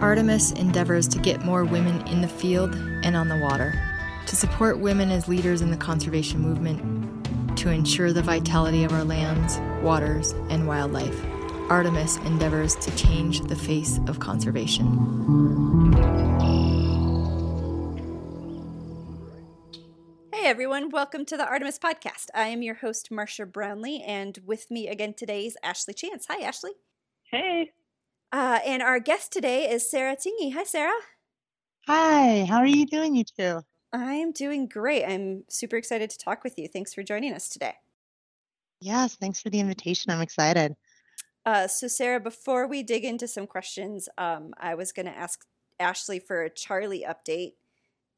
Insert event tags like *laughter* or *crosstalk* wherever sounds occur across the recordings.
Artemis endeavors to get more women in the field and on the water, to support women as leaders in the conservation movement, to ensure the vitality of our lands, waters, and wildlife. Artemis endeavors to change the face of conservation. Hey everyone, welcome to the Artemis Podcast. I am your host, Marcia Brownlee, and with me again today is Ashley Chance. Hi, Ashley. Hey. Uh, and our guest today is Sarah Tingey. Hi, Sarah. Hi, how are you doing, you two? I am doing great. I'm super excited to talk with you. Thanks for joining us today. Yes, thanks for the invitation. I'm excited. Uh, so, Sarah, before we dig into some questions, um, I was going to ask Ashley for a Charlie update.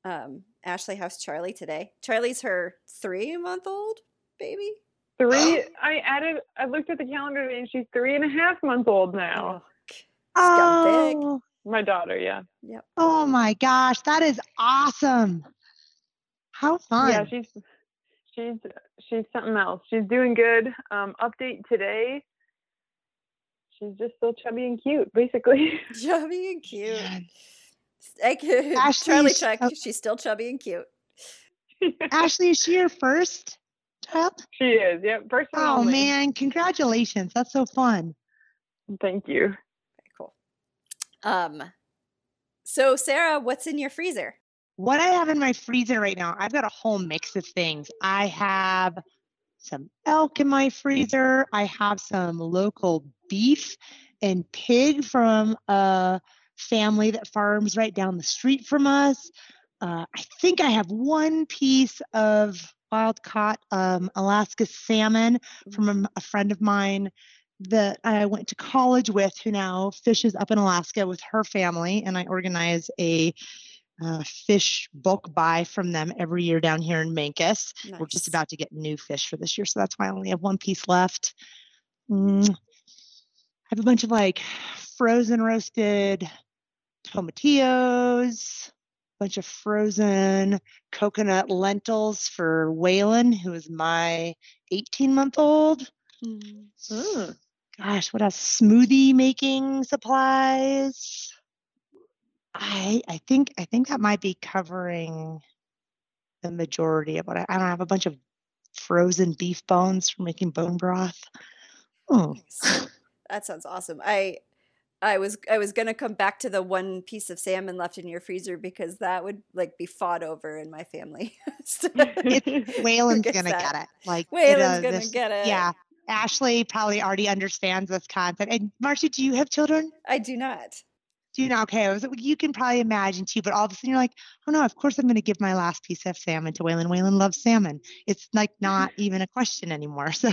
Um, Ashley, how's Charlie today? Charlie's her three month old baby. Three. *gasps* I added. I looked at the calendar and she's three and a half months old now. Oh, My daughter. Yeah. Yep. oh my gosh, that is awesome. How fun. Yeah. She's. She's. She's something else. She's doing good. Um, update today. She's just still chubby and cute, basically. *laughs* Chubby and cute. Man. I could, *laughs* Ashley Charlie is- check. oh. She's still chubby and cute. *laughs* Ashley, is she your first child? she is. Yep. First and Oh only. man, congratulations. That's so fun. Thank you. Um, so Sarah, what's in your freezer? What I have in my freezer right now, I've got a whole mix of things. I have some elk in my freezer. I have some local beef and pig from a family that farms right down the street from us. Uh, I think I have one piece of wild caught um, Alaska salmon from a, a friend of mine that I went to college with who now fishes up in Alaska with her family. And I organize a uh, fish bulk buy from them every year down here in Mancos. We're just about to get new fish for this year, so that's why I only have one piece left. Mm, I have a bunch of like frozen roasted tomatillos, a bunch of frozen coconut lentils for Waylon, who is my 18 month old. Mm. Gosh, what else? Smoothie making supplies. I I think I think that might be covering the majority of what I, I don't have a bunch of frozen beef bones for making bone broth. Oh, Nice. That sounds awesome. I I was I was gonna come back to the one piece of salmon left in your freezer because that would like be fought over in my family. *laughs* So- *laughs* Waylon's gonna that? get it. Like Waylon's uh, gonna this- get it. Yeah, Ashley probably already understands this concept. And Marcia, do you have children? I do not. Do you know? Okay, was, you can probably imagine too. But all of a sudden, you're like, oh no, of course I'm going to give my last piece of salmon to Waylon. Waylon loves salmon. It's like not *laughs* even a question anymore. So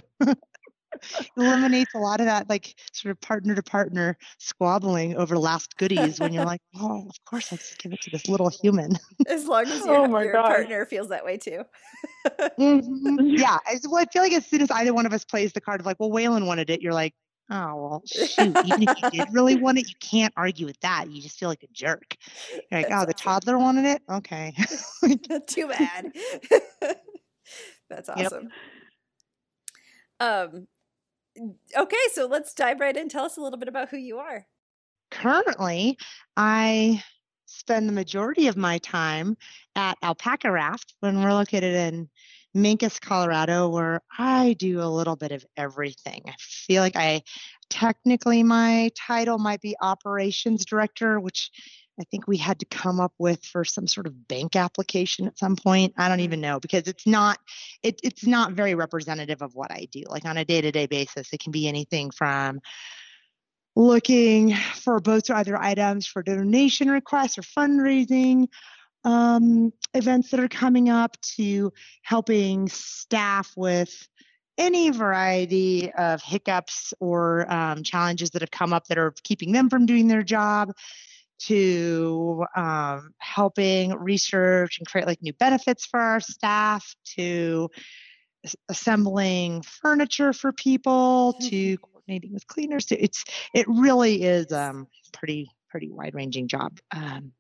*laughs* eliminates a lot of that like sort of partner to partner squabbling over last goodies when you're like, *laughs* oh, of course I'll just give it to this little human. *laughs* As long as your, Oh my your gosh. partner feels that way too. Mhm. Yeah. I, well, I feel like as soon as either one of us plays the card of like, well, Waylon wanted it, you're like, oh, well, shoot. Even if you did really want it, you can't argue with that. You just feel like a jerk. You're like, That's oh, the awesome. toddler wanted it? Okay. Too bad. That's Yep. awesome. Um okay, so let's dive right in. Tell us a little bit about who you are. Currently, I spend the majority of my time at Alpacka Raft when we're located in Mancos, Colorado, where I do a little bit of everything. I feel like I technically my title might be operations director, which I think we had to come up with for some sort of bank application at some point. I don't even know because it's not it, it's not very representative of what I do. Like on a day-to-day basis, it can be anything from looking for boats or other items for donation requests or fundraising um, events that are coming up to helping staff with any variety of hiccups or um, challenges that have come up that are keeping them from doing their job to um, helping research and create like new benefits for our staff to assembling furniture for people to coordinating with cleaners to it's it really is um pretty pretty wide ranging job um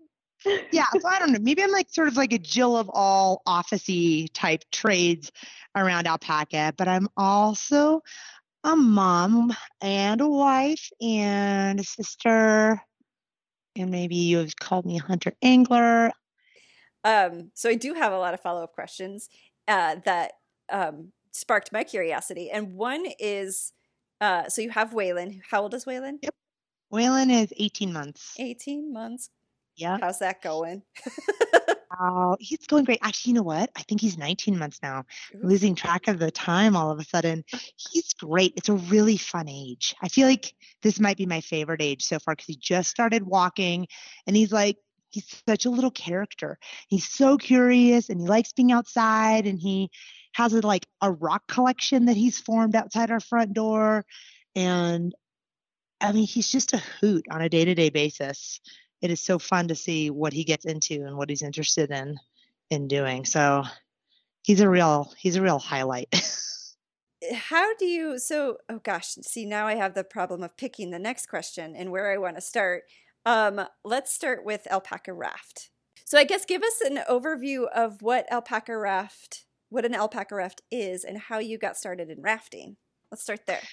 yeah so i don't know maybe i'm like sort of like a jill of all officey type trades around alpacka but i'm also a mom and a wife and a sister and maybe you've called me hunter angler. Um, so I do have a lot of follow up questions uh, that um, sparked my curiosity, and one is uh, so you have Waylon. How old is Waylon? Yep. Waylon is 18 months. 18 months. Yeah. How's that going? *laughs* Oh, he's going great. Actually, you know what? I think he's 19 months now. Ooh. Losing track of the time all of a sudden. He's great. It's a really fun age. I feel like this might be my favorite age so far because he just started walking and he's like, he's such a little character. He's so curious and he likes being outside and he has a, like a rock collection that he's formed outside our front door. And I mean, he's just a hoot on a day to day basis it is so fun to see what he gets into and what he's interested in in doing. So he's a real he's a real highlight. *laughs* How do you so oh gosh, see now I have the problem of picking the next question and where I want to start. Um, let's start with alpacka raft. So I guess give us an overview of what alpacka raft, what an alpacka raft is and how you got started in rafting. Let's start there.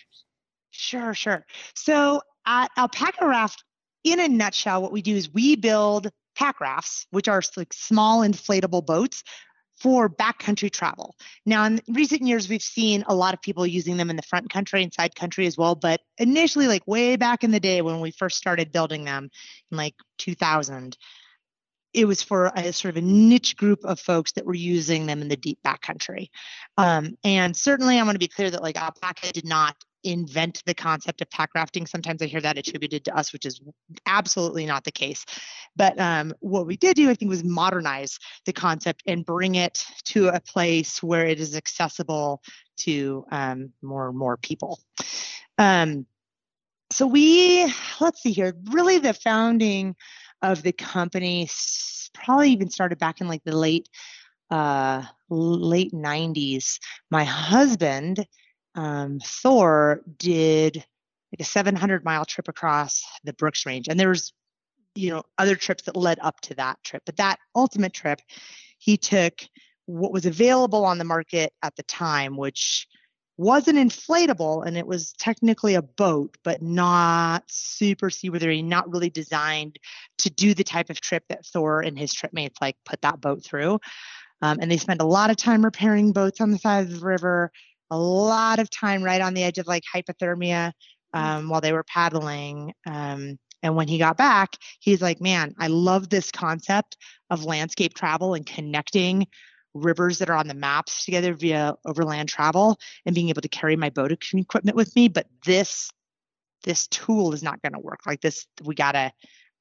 Sure, sure. So at Alpacka Raft, in a nutshell, what we do is we build pack rafts, which are like small inflatable boats for backcountry travel. Now, in recent years, we've seen a lot of people using them in the front country and side country as well. But initially, like way back in the day when we first started building them in like 2000, it was for a sort of a niche group of folks that were using them in the deep backcountry. Um, and certainly, I want to be clear that like Alpacka did not invent the concept of pack rafting. Sometimes I hear that attributed to us, which is absolutely not the case. But um, what we did do, I think, was modernize the concept and bring it to a place where it is accessible to um, more and more people. Um, so we, let's see here, really the founding of the company probably even started back in like the late uh late 90s my husband um, Thor did like a 700 mile trip across the Brooks Range, and there was, you know, other trips that led up to that trip. But that ultimate trip, he took what was available on the market at the time, which was an inflatable and it was technically a boat, but not super seaworthy, not really designed to do the type of trip that Thor and his tripmates like put that boat through. Um, and they spent a lot of time repairing boats on the side of the river, a lot of time right on the edge of like hypothermia mm. um, while they were paddling. Um, and when he got back, he's like, man, I love this concept of landscape travel and connecting rivers that are on the maps together via overland travel and being able to carry my boat equipment with me. But this this tool is not going to work like this. We gotta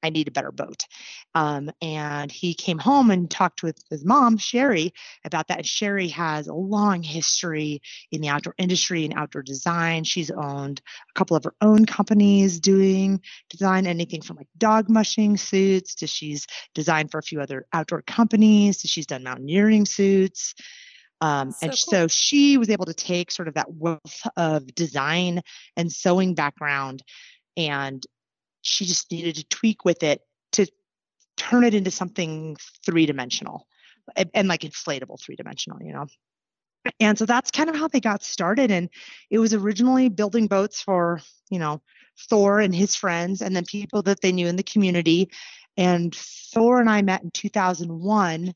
I need a better boat. Um, and he came home and talked with his mom, Sheri, about that. Sheri has a long history in the outdoor industry and outdoor design. She's owned a couple of her own companies doing design, anything from like dog mushing suits to she's designed for a few other outdoor companies to she's done mountaineering suits. Um, so and cool. so she was able to take sort of that wealth of design and sewing background and she just needed to tweak with it to turn it into something three dimensional and, and, like inflatable three dimensional, you know. And so that's kind of how they got started. And it was originally building boats for, you know, Thor and his friends and then people that they knew in the community. And Thor and I met in 2001,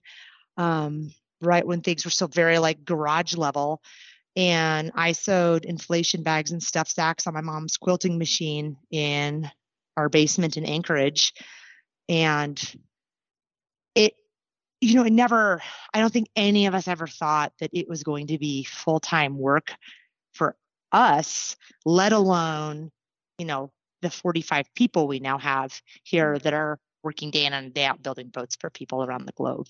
um, right when things were still very like garage level. And I sewed inflation bags and stuff sacks on my mom's quilting machine in our basement in Anchorage. And it, you know, it never, I don't think any of us ever thought that it was going to be full time work for us, let alone, you know, the 45 people we now have here that are working day in and day out building boats for people around the globe.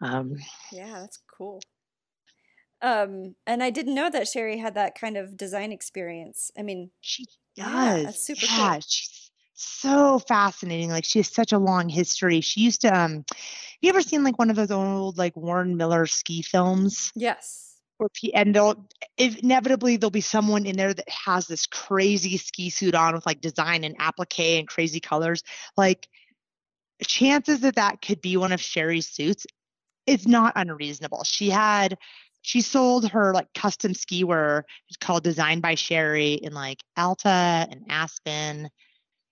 Um, yeah, that's cool. Um, and I didn't know that Sheri had that kind of design experience. I mean, she does. Yeah, that's super yeah, cool. She's so fascinating. Like she has such a long history. She used to um you ever seen like one of those old like Warren Miller ski films? Yes. Where and they'll inevitably there'll be someone in there that has this crazy ski suit on with like design and applique and crazy colors. Like chances that that could be one of Sheri's suits is not unreasonable. She had she sold her like custom ski wear called Designed by Sheri in like Alta and Aspen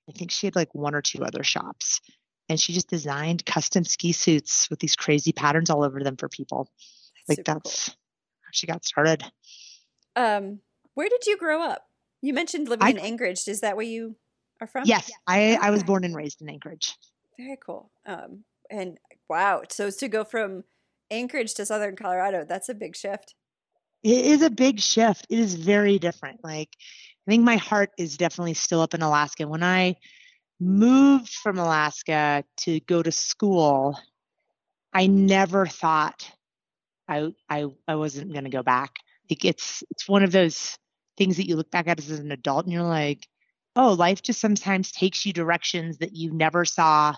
I think she had like one or two other shops. And she just designed custom ski suits with these crazy patterns all over them for people. That's like that's how she got started. Um, where did you grow up? You mentioned living I- in Anchorage. Is that where you are from? Yes, I, I was born and raised in Anchorage. Very cool. Um, and wow, so to go from Anchorage to Southern Colorado, that's a big shift. It is a big shift. It is very different. Like, I think my heart is definitely still up in Alaska. When I moved from Alaska to go to school, I never thought I I I wasn't going to go back. Like it's it's one of those things that you look back at as an adult and you're like, oh, life just sometimes takes you directions that you never saw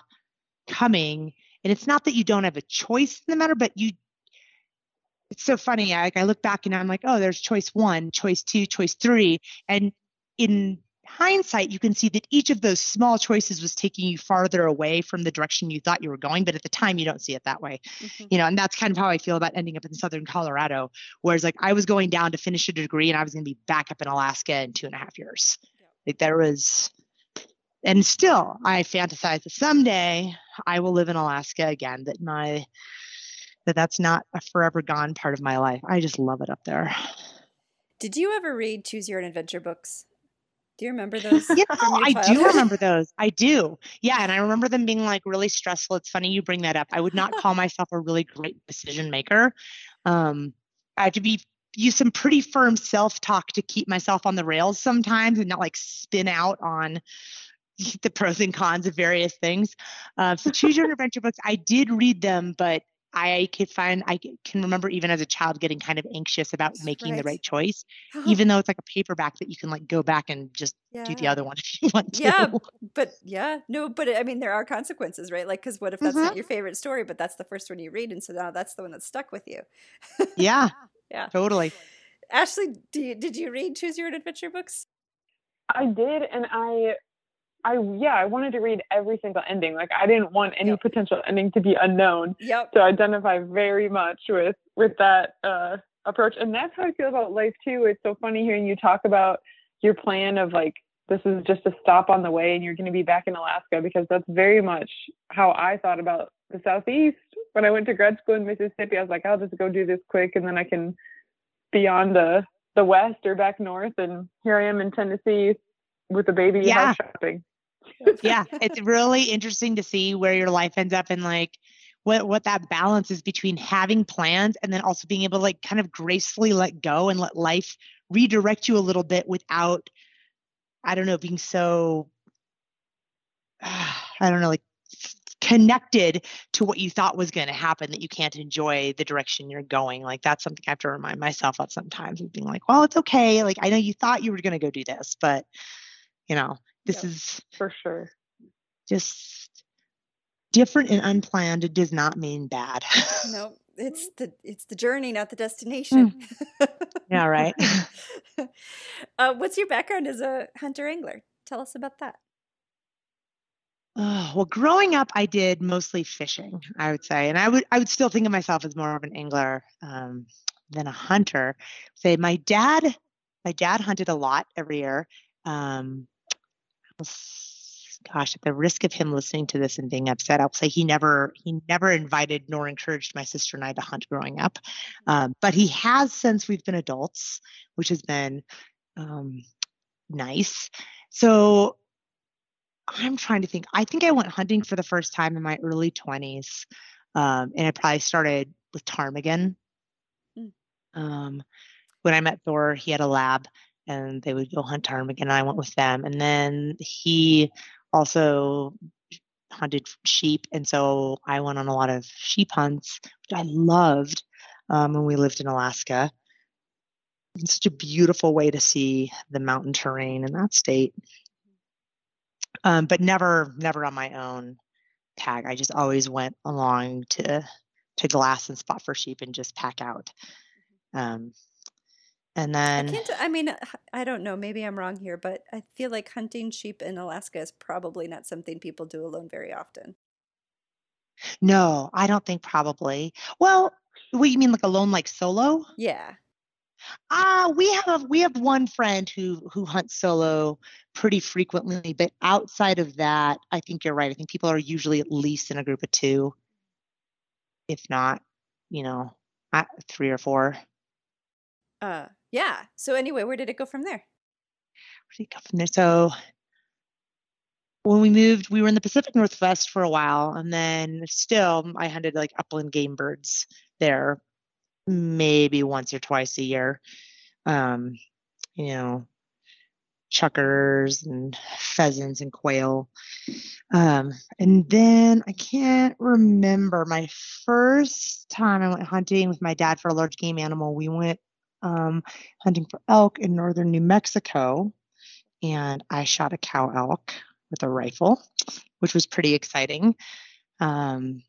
coming. And it's not that you don't have a choice in the matter, but you it's so funny. I, like I look back and I'm like, oh, there's choice one, choice two, choice three. And in hindsight, you can see that each of those small choices was taking you farther away from the direction you thought you were going. But at the time, you don't see it that way. Mhm. You know, and that's kind of how I feel about ending up in southern Colorado. Whereas like I was going down to finish a degree and I was going to be back up in Alaska in two and a half years. Yeah. Like there was and still I fantasize that someday I will live in Alaska again, that my that that's not a forever gone part of my life. I just love it up there. Did you ever read Choose Your Own Adventure books? Do you remember *laughs* those? Your I do remember those. I do. Yeah, and I remember them being like really stressful. It's funny you bring that up. I would not call *laughs* myself a really great decision maker. Um, I have to be use some pretty firm self-talk to keep myself on the rails sometimes and not like spin out on *laughs* the pros and cons of various things. Uh, so choose your adventure books. I did read them, but I could find I can remember even as a child getting kind of anxious about That's making the right. right choice, *gasps* even though it's like a paperback that you can like go back and just do the other one *laughs* if you want to. Yeah, but yeah, no, but I mean, there are consequences, right? Like, because what if that's Mhm. not your favorite story, but that's the first one you read, and so now that's the one that's stuck with you. yeah, *laughs* Yeah. totally. Ashley, do you, did you read Choose Your Own Adventure books? I did, and I, I yeah, I wanted to read every single ending. Like I didn't want any Yep. potential ending to be unknown. Yep. So I identify very much with with that uh, approach, and that's how I feel about life too. It's so funny hearing you talk about your plan of like this is just a stop on the way, and you're going to be back in Alaska because that's very much how I thought about the Southeast when I went to grad school in Mississippi. I was like, I'll just go do this quick, and then I can be on the the west or back north, and here I am in Tennessee with the baby Yeah. house shopping. *laughs* Yeah, it's really interesting to see where your life ends up and like what what that balance is between having plans and then also being able to like kind of gracefully let go and let life redirect you a little bit without I don't know being so *sighs* I don't know like connected to what you thought was going to happen that you can't enjoy the direction you're going. Like that's something i have to remind myself of sometimes being like well it's okay. Like i know you thought you were going to go do this but you know this Yep. is For sure. just different and unplanned it does not mean bad *laughs* No, it's the it's the journey, not the destination. *laughs* yeah right *laughs* uh, what's your background as a hunter angler? Tell us about that. Oh, well, growing up, I did mostly fishing, I would say, and I would I would still think of myself as more of an angler um, than a hunter. Say, my dad, my dad hunted a lot every year. Um, gosh, at the risk of him listening to this and being upset, I'll say he never he never invited nor encouraged my sister and I to hunt growing up. Um, but he has since we've been adults, which has been um, nice. So I'm trying to think. I think I went hunting for the first time in my early 20s. Um, and I probably started with ptarmigan. Mm. Um, when I met Thor, he had a lab and they would go hunt ptarmigan. And I went with them. And then he also hunted sheep. And so I went on a lot of sheep hunts, which I loved um, when we lived in Alaska. It's such a beautiful way to see the mountain terrain in that state um, but never never on my own tag. I just always went along to to glass and spot for sheep and just pack out. Um, and then I can't. I mean, I don't know. Maybe I'm wrong here, but I feel like hunting sheep in Alaska is probably not something people do alone very often. no, I don't think probably. Well, what you mean like alone like solo? Yeah. Ah, uh, we have we have one friend who who hunts solo pretty frequently, but outside of that, I think you're right. I think people are usually at least in a group of two, if not, you know, three or four. Uh, yeah. So anyway, where did it go from there? Where did it go from there? So when we moved, we were in the Pacific Northwest for a while, and then still I hunted like upland game birds there, maybe once or twice a year. Um, you know, chukars and pheasants and quail. Um, and then I can't remember my first time I went hunting with my dad for a large game animal. We went um, hunting for elk in northern New Mexico, and I shot a cow elk with a rifle, which was pretty exciting. Um,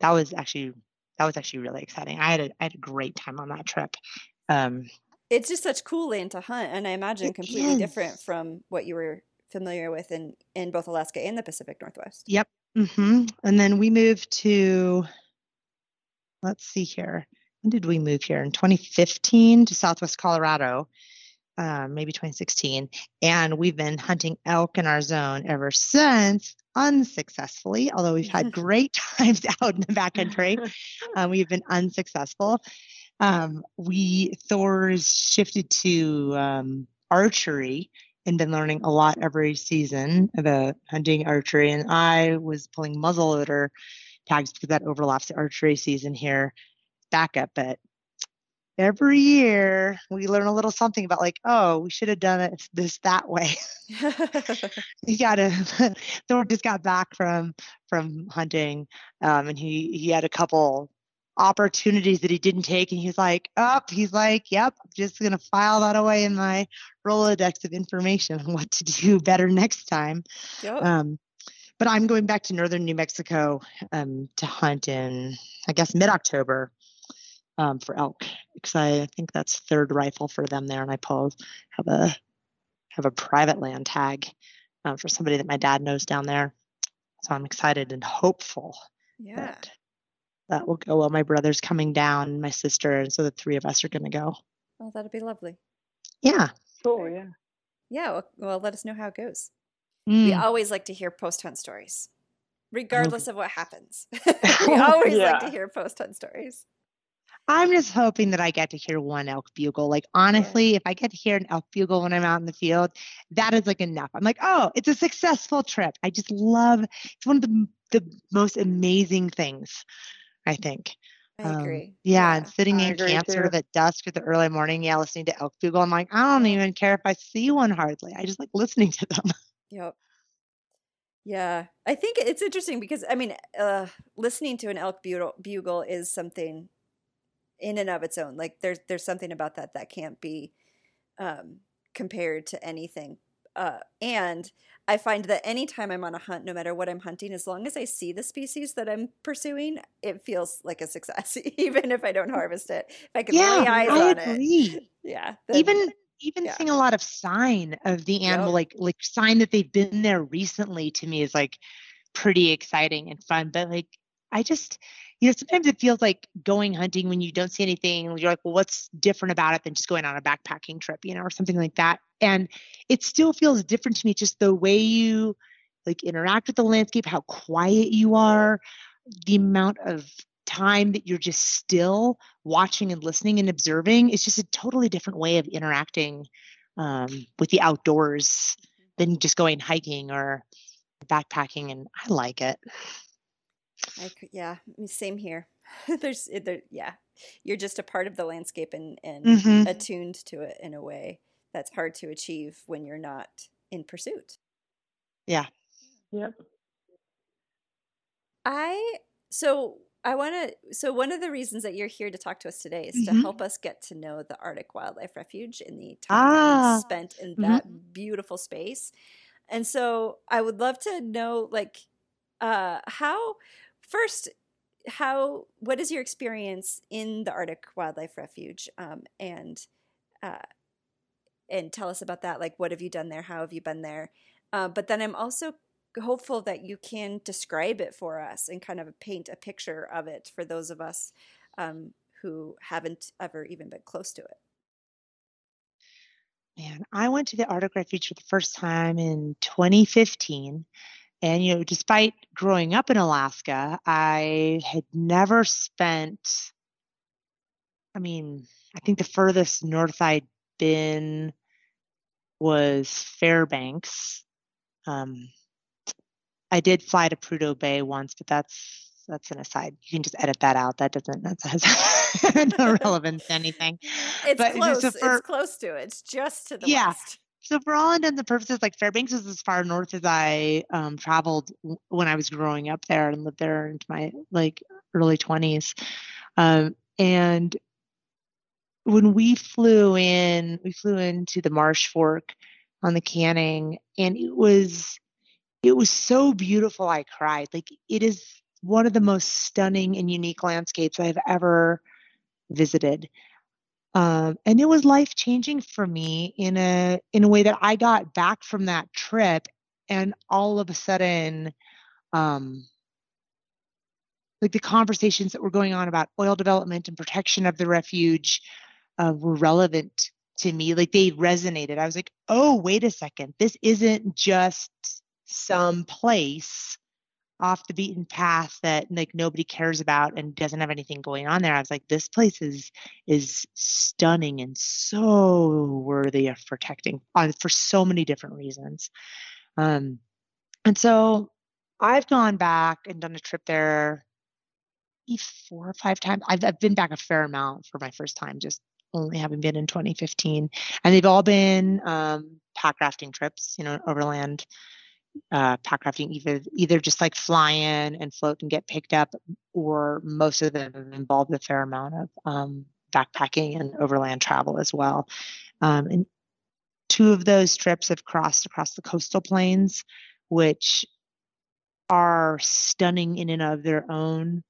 that was actually that was actually really exciting. I had a I had a great time on that trip. Um, it's just such cool land to hunt, and I imagine completely is. different from what you were familiar with in in both Alaska and the Pacific Northwest. Yep. Mm-hmm. And then we moved to. Let's see here. When did we move here? In 2015 to Southwest Colorado uh, maybe 2016, and we've been hunting elk in our zone ever since, unsuccessfully. Although we've had *laughs* great times *laughs* out in the backcountry, *laughs* um, we've been unsuccessful. Um, we Thor's shifted to um, archery and been learning a lot every season about hunting archery. And I was pulling muzzleloader tags because that overlaps the archery season here back up at every year we learn a little something about like oh we should have done it this that way. *laughs* *laughs* He got a *laughs* thor just got back from from hunting um, and he he had a couple opportunities that he didn't take and he's like up oh, he's like yep i'm just going to file that away in my rolodex of information on what to do better next time. Yep. um, but i'm going back to northern new mexico um, to hunt in i guess mid-october um, for elk because I think that's third rifle for them there, and I pull have a have a private land tag um, for somebody that my dad knows down there. So I'm excited and hopeful yeah. that that will go well. My brother's coming down, my sister, and so the three of us are going to go. Oh, that'd be lovely. Yeah. Cool. Yeah. Yeah. Well, well let us know how it goes. Mm. We always like to hear post hunt stories, regardless of what happens. *laughs* *laughs* we always yeah. like to hear post hunt stories. I'm just hoping that I get to hear one elk bugle. Like honestly, if I get to hear an elk bugle when I'm out in the field, that is like enough. I'm like, oh, it's a successful trip. I just love. It's one of the the most amazing things. I think. I um, agree. Um, yeah, yeah, and sitting I in camp sort of at dusk or the early morning, yeah, listening to elk bugle. I'm like, I don't even care if I see one hardly. I just like listening to them. *laughs* Yep. Yeah, I think it's interesting because I mean, uh, listening to an elk bugle, bugle is something in and of its own. Like there's there's something about that that can't be um, compared to anything. Uh, and I find that anytime I'm on a hunt, no matter what I'm hunting, as long as I see the species that I'm pursuing, it feels like a success, *laughs* even if I don't harvest it. If I can yeah, lay eyes I on agree. it. Yeah. Then, even even yeah. seeing a lot of sign of the animal, yep. like like sign that they've been there recently, to me is like pretty exciting and fun. But like I just you know, sometimes it feels like going hunting when you don't see anything. You're like, well, what's different about it than just going on a backpacking trip, you know, or something like that. And it still feels different to me, just the way you like interact with the landscape, how quiet you are, the amount of time that you're just still watching and listening and observing. It's just a totally different way of interacting um, with the outdoors than just going hiking or backpacking. And I like it. I could, yeah, same here. *laughs* There's, there, yeah, you're just a part of the landscape and and mm-hmm. attuned to it in a way that's hard to achieve when you're not in pursuit. Yeah. Yep. I so I want to. So one of the reasons that you're here to talk to us today is mm-hmm. to help us get to know the Arctic Wildlife Refuge in the time ah. spent in that mm-hmm. beautiful space. And so I would love to know, like, uh, how first, how what is your experience in the Arctic Wildlife Refuge, um, and uh, and tell us about that. Like, what have you done there? How have you been there? Uh, but then I'm also hopeful that you can describe it for us and kind of paint a picture of it for those of us um, who haven't ever even been close to it. man, I went to the Arctic Refuge for the first time in 2015. And, you know, despite growing up in Alaska, I had never spent, I mean, I think the furthest north I'd been was Fairbanks. Um, I did fly to Prudhoe Bay once, but that's that's an aside. You can just edit that out. That doesn't that has no relevance to anything. It's But close. for- it's close to it. It's just to the Yeah. west. So for all intents and purposes, like Fairbanks is as far north as I um, traveled when I was growing up there and lived there into my like early twenties. Um, and when we flew in, we flew into the Marsh Fork on the Canning, and it was it was so beautiful. I cried. Like it is one of the most stunning and unique landscapes I've ever visited um, and it was life changing for me in a in a way that I got back from that trip, and all of a sudden, um, like the conversations that were going on about oil development and protection of the refuge uh, were relevant to me. Like they resonated. I was like, oh, wait a second, this isn't just some place off the beaten path that like nobody cares about and doesn't have anything going on there. I was like, this place is is stunning and so worthy of protecting for so many different reasons. Um, and so I've gone back and done a trip there four or five times. I've, I've been back a fair amount for my first time, just only having been in 2015. And they've all been um, pack rafting trips, you know, overland uh, pack rafting, either either just like fly in and float and get picked up, or most of them have involved a fair amount of um, backpacking and overland travel as well. Um, and two of those trips have crossed across the coastal plains, which are stunning in and of their own.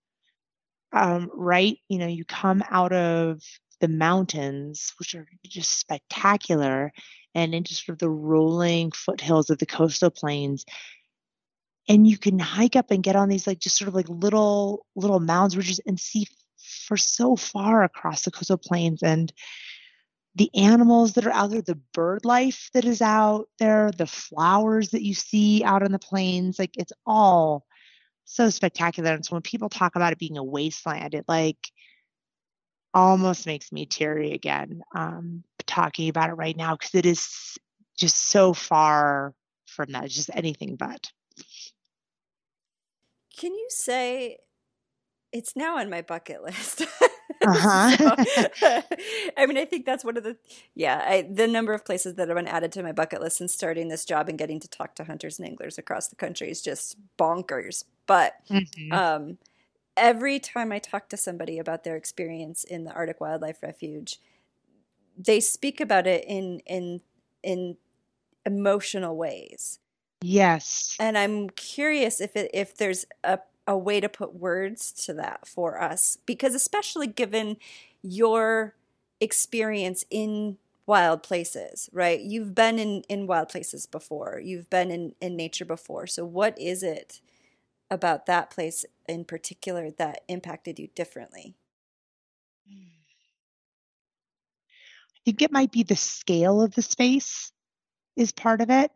Um, right, you know, you come out of the mountains, which are just spectacular, and into sort of the rolling foothills of the coastal plains. And you can hike up and get on these like just sort of like little little mounds ridges and see for so far across the coastal plains and the animals that are out there, the bird life that is out there, the flowers that you see out on the plains, like it's all so spectacular. And so when people talk about it being a wasteland, it like almost makes me teary again um, talking about it right now because it is just so far from that. It's just anything but. Can you say it's now on my bucket list? *laughs* Uh-huh. So, *laughs* *laughs* I mean, I think that's one of the yeah, I, the number of places that have been added to my bucket list since starting this job and getting to talk to hunters and anglers across the country is just bonkers. But Mhm. um, every time I talk to somebody about their experience in the Arctic Wildlife Refuge, they speak about it in in in emotional ways. Yes. and I'm curious if it, if there's a a way to put words to that for us because especially given your experience in wild places right? You've been in in wild places before. You've been in in nature before. So what is it about that place in particular that impacted you differently? I think it might be the scale of the space is part of it.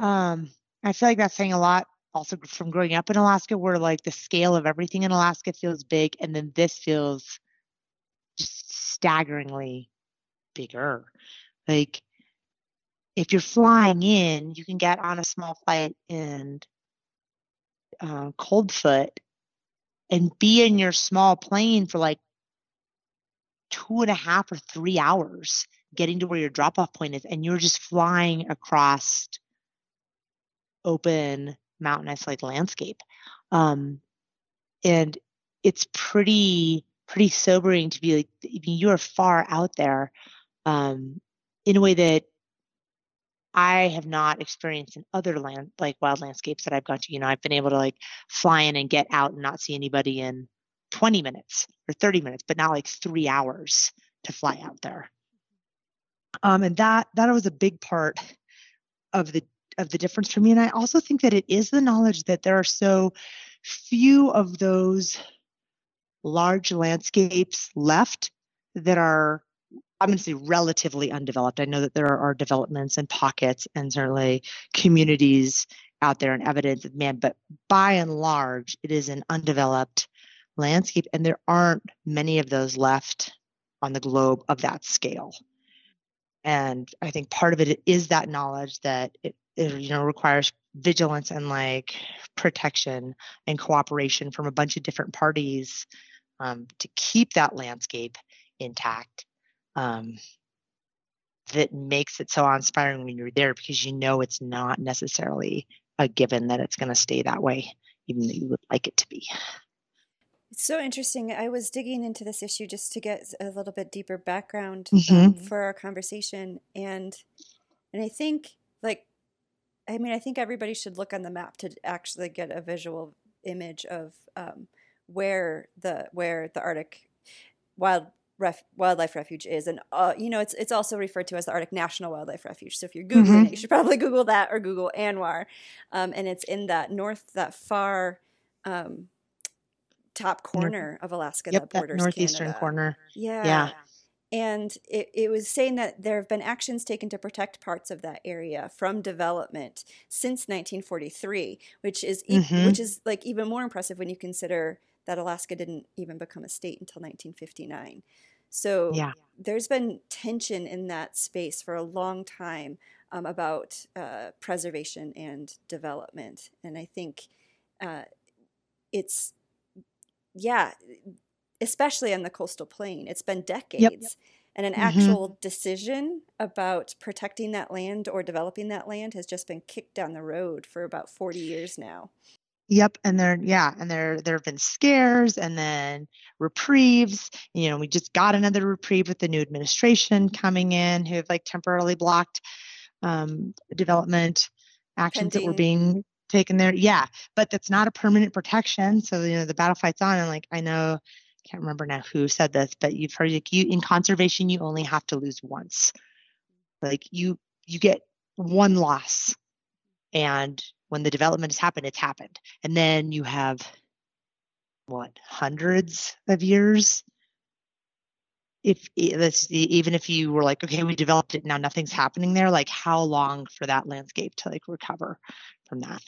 Um, I feel like that's saying a lot also from growing up in Alaska, where like the scale of everything in Alaska feels big, and then this feels just staggeringly bigger. Like if you're flying in, you can get on a small flight and uh, Coldfoot and be in your small plane for like two and a half or three hours getting to where your drop off point is, and you're just flying across open mountainous like landscape. Um, and it's pretty pretty sobering to be like you are far out there um, in a way that I have not experienced in other land like wild landscapes that I've gone to. You know, I've been able to like fly in and get out and not see anybody in 20 minutes or 30 minutes, but now like three hours to fly out there. Um, and that that was a big part of the of the difference for me. And I also think that it is the knowledge that there are so few of those large landscapes left that are I'm going to say relatively undeveloped. I know that there are developments and pockets and certainly communities out there and evidence of man, but by and large, it is an undeveloped landscape, and there aren't many of those left on the globe of that scale. And I think part of it is that knowledge that it, it you know requires vigilance and like protection and cooperation from a bunch of different parties um, to keep that landscape intact um, that makes it so inspiring when you're there because you know it's not necessarily a given that it's going to stay that way, even though you would like it to be. It's so interesting. I was digging into this issue just to get a little bit deeper background Mm-hmm. um, for our conversation, and and I think like, I mean, I think everybody should look on the map to actually get a visual image of um, where the where the Arctic wild ref, wildlife refuge is, and uh, you know, it's it's also referred to as the Arctic National Wildlife Refuge. So if you're googling Mhm. it, you should probably Google that or Google ANWR, um, and it's in that north, that far. Um, top corner of Alaska Yep, that that borders northeastern Canada. corner. Yeah. Yeah. And it, it was saying that there have been actions taken to protect parts of that area from development since 1943, which is e- Mhm. which is like even more impressive when you consider that Alaska didn't even become a state until 1959. So Yeah. there's been tension in that space for a long time um, about uh, preservation and development, and I think uh, it's yeah, especially on the coastal plain. It's been decades. And an Mhm. actual decision about protecting that land or developing that land has just been kicked down the road for about 40 years now. Yep, and there, yeah, and there there have been scares and then reprieves. You know, we just got another reprieve with the new administration coming in, who have like temporarily blocked um, development actions that were being taken there. Yeah, but that's not a permanent protection. So you know, the battle fight's on, and like I know, I can't remember now who said this, but you've heard like you in conservation, you only have to lose once. Like you you get one loss, and when the development has happened, it's happened. And then you have what hundreds of years. If see, even if you were like, okay, we developed it now, nothing's happening there. Like, how long for that landscape to like recover from that?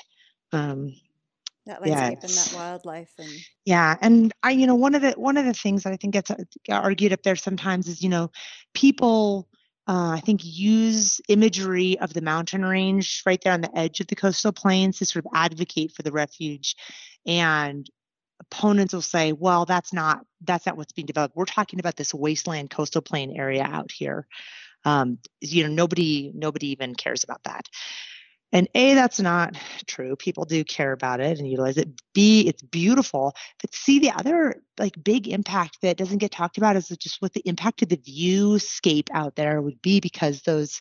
Um, That Yeah, landscape and that wildlife and yeah, and I, you know, one of the one of the things that I think gets uh, argued up there sometimes is, you know, people, uh, I think, use imagery of the mountain range right there on the edge of the coastal plains to sort of advocate for the refuge, and opponents will say, well, that's not that's not what's being developed. We're talking about this wasteland coastal plain area out here. Um, you know, nobody nobody even cares about that. And A, that's not true. People do care about it and utilize it. B, it's beautiful. But C, the other like big impact that doesn't get talked about is just what the impact of the viewscape out there would be because those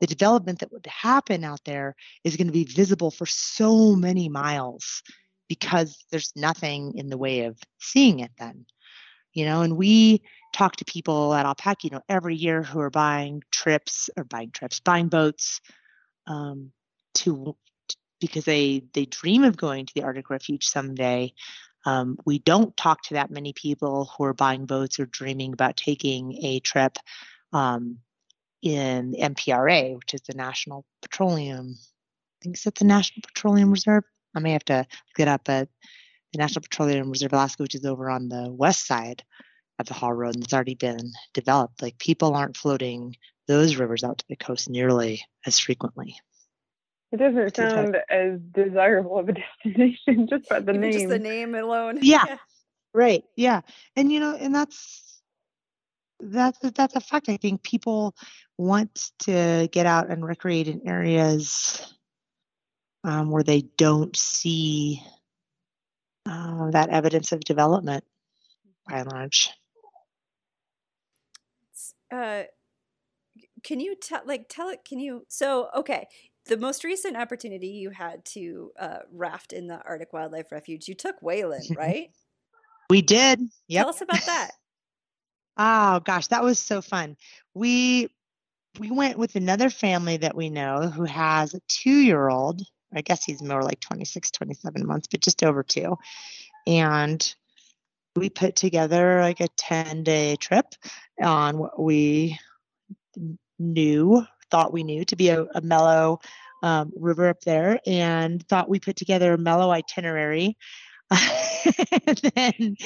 the development that would happen out there is going to be visible for so many miles because there's nothing in the way of seeing it then. You know, and we talk to people at Alpacka, you know, every year who are buying trips or buying trips, buying boats um, to because they they dream of going to the Arctic Refuge someday. Um, we don't talk to that many people who are buying boats or dreaming about taking a trip um, in NPRA, which is the National Petroleum. I think it's at the National Petroleum Reserve. I may have to get up, at the National Petroleum Reserve Alaska, which is over on the west side of the Haul Road, and it's already been developed. Like people aren't floating those rivers out to the coast nearly as frequently. It doesn't It's just sound as desirable of a *laughs* destination just by the even name. just the name alone. *laughs* Yeah. Right. Yeah. And you know, and that's that's that's a fact. I think people want to get out and recreate in areas um, where they don't see uh, that evidence of development by and large. uh can you tell like tell it can you so okay the most recent opportunity you had to uh, raft in the arctic wildlife refuge you took waylon *laughs* right We did. Yep. tell us about that *laughs* Oh gosh, that was so fun. We we went with another family that we know who has a 2-year-old. I guess he's more like 26, 27 months, but just over 2. And we put together like a 10 day trip on what we knew, thought we knew to be a, a mellow um, river up there, and thought we put together a mellow itinerary. And *laughs* then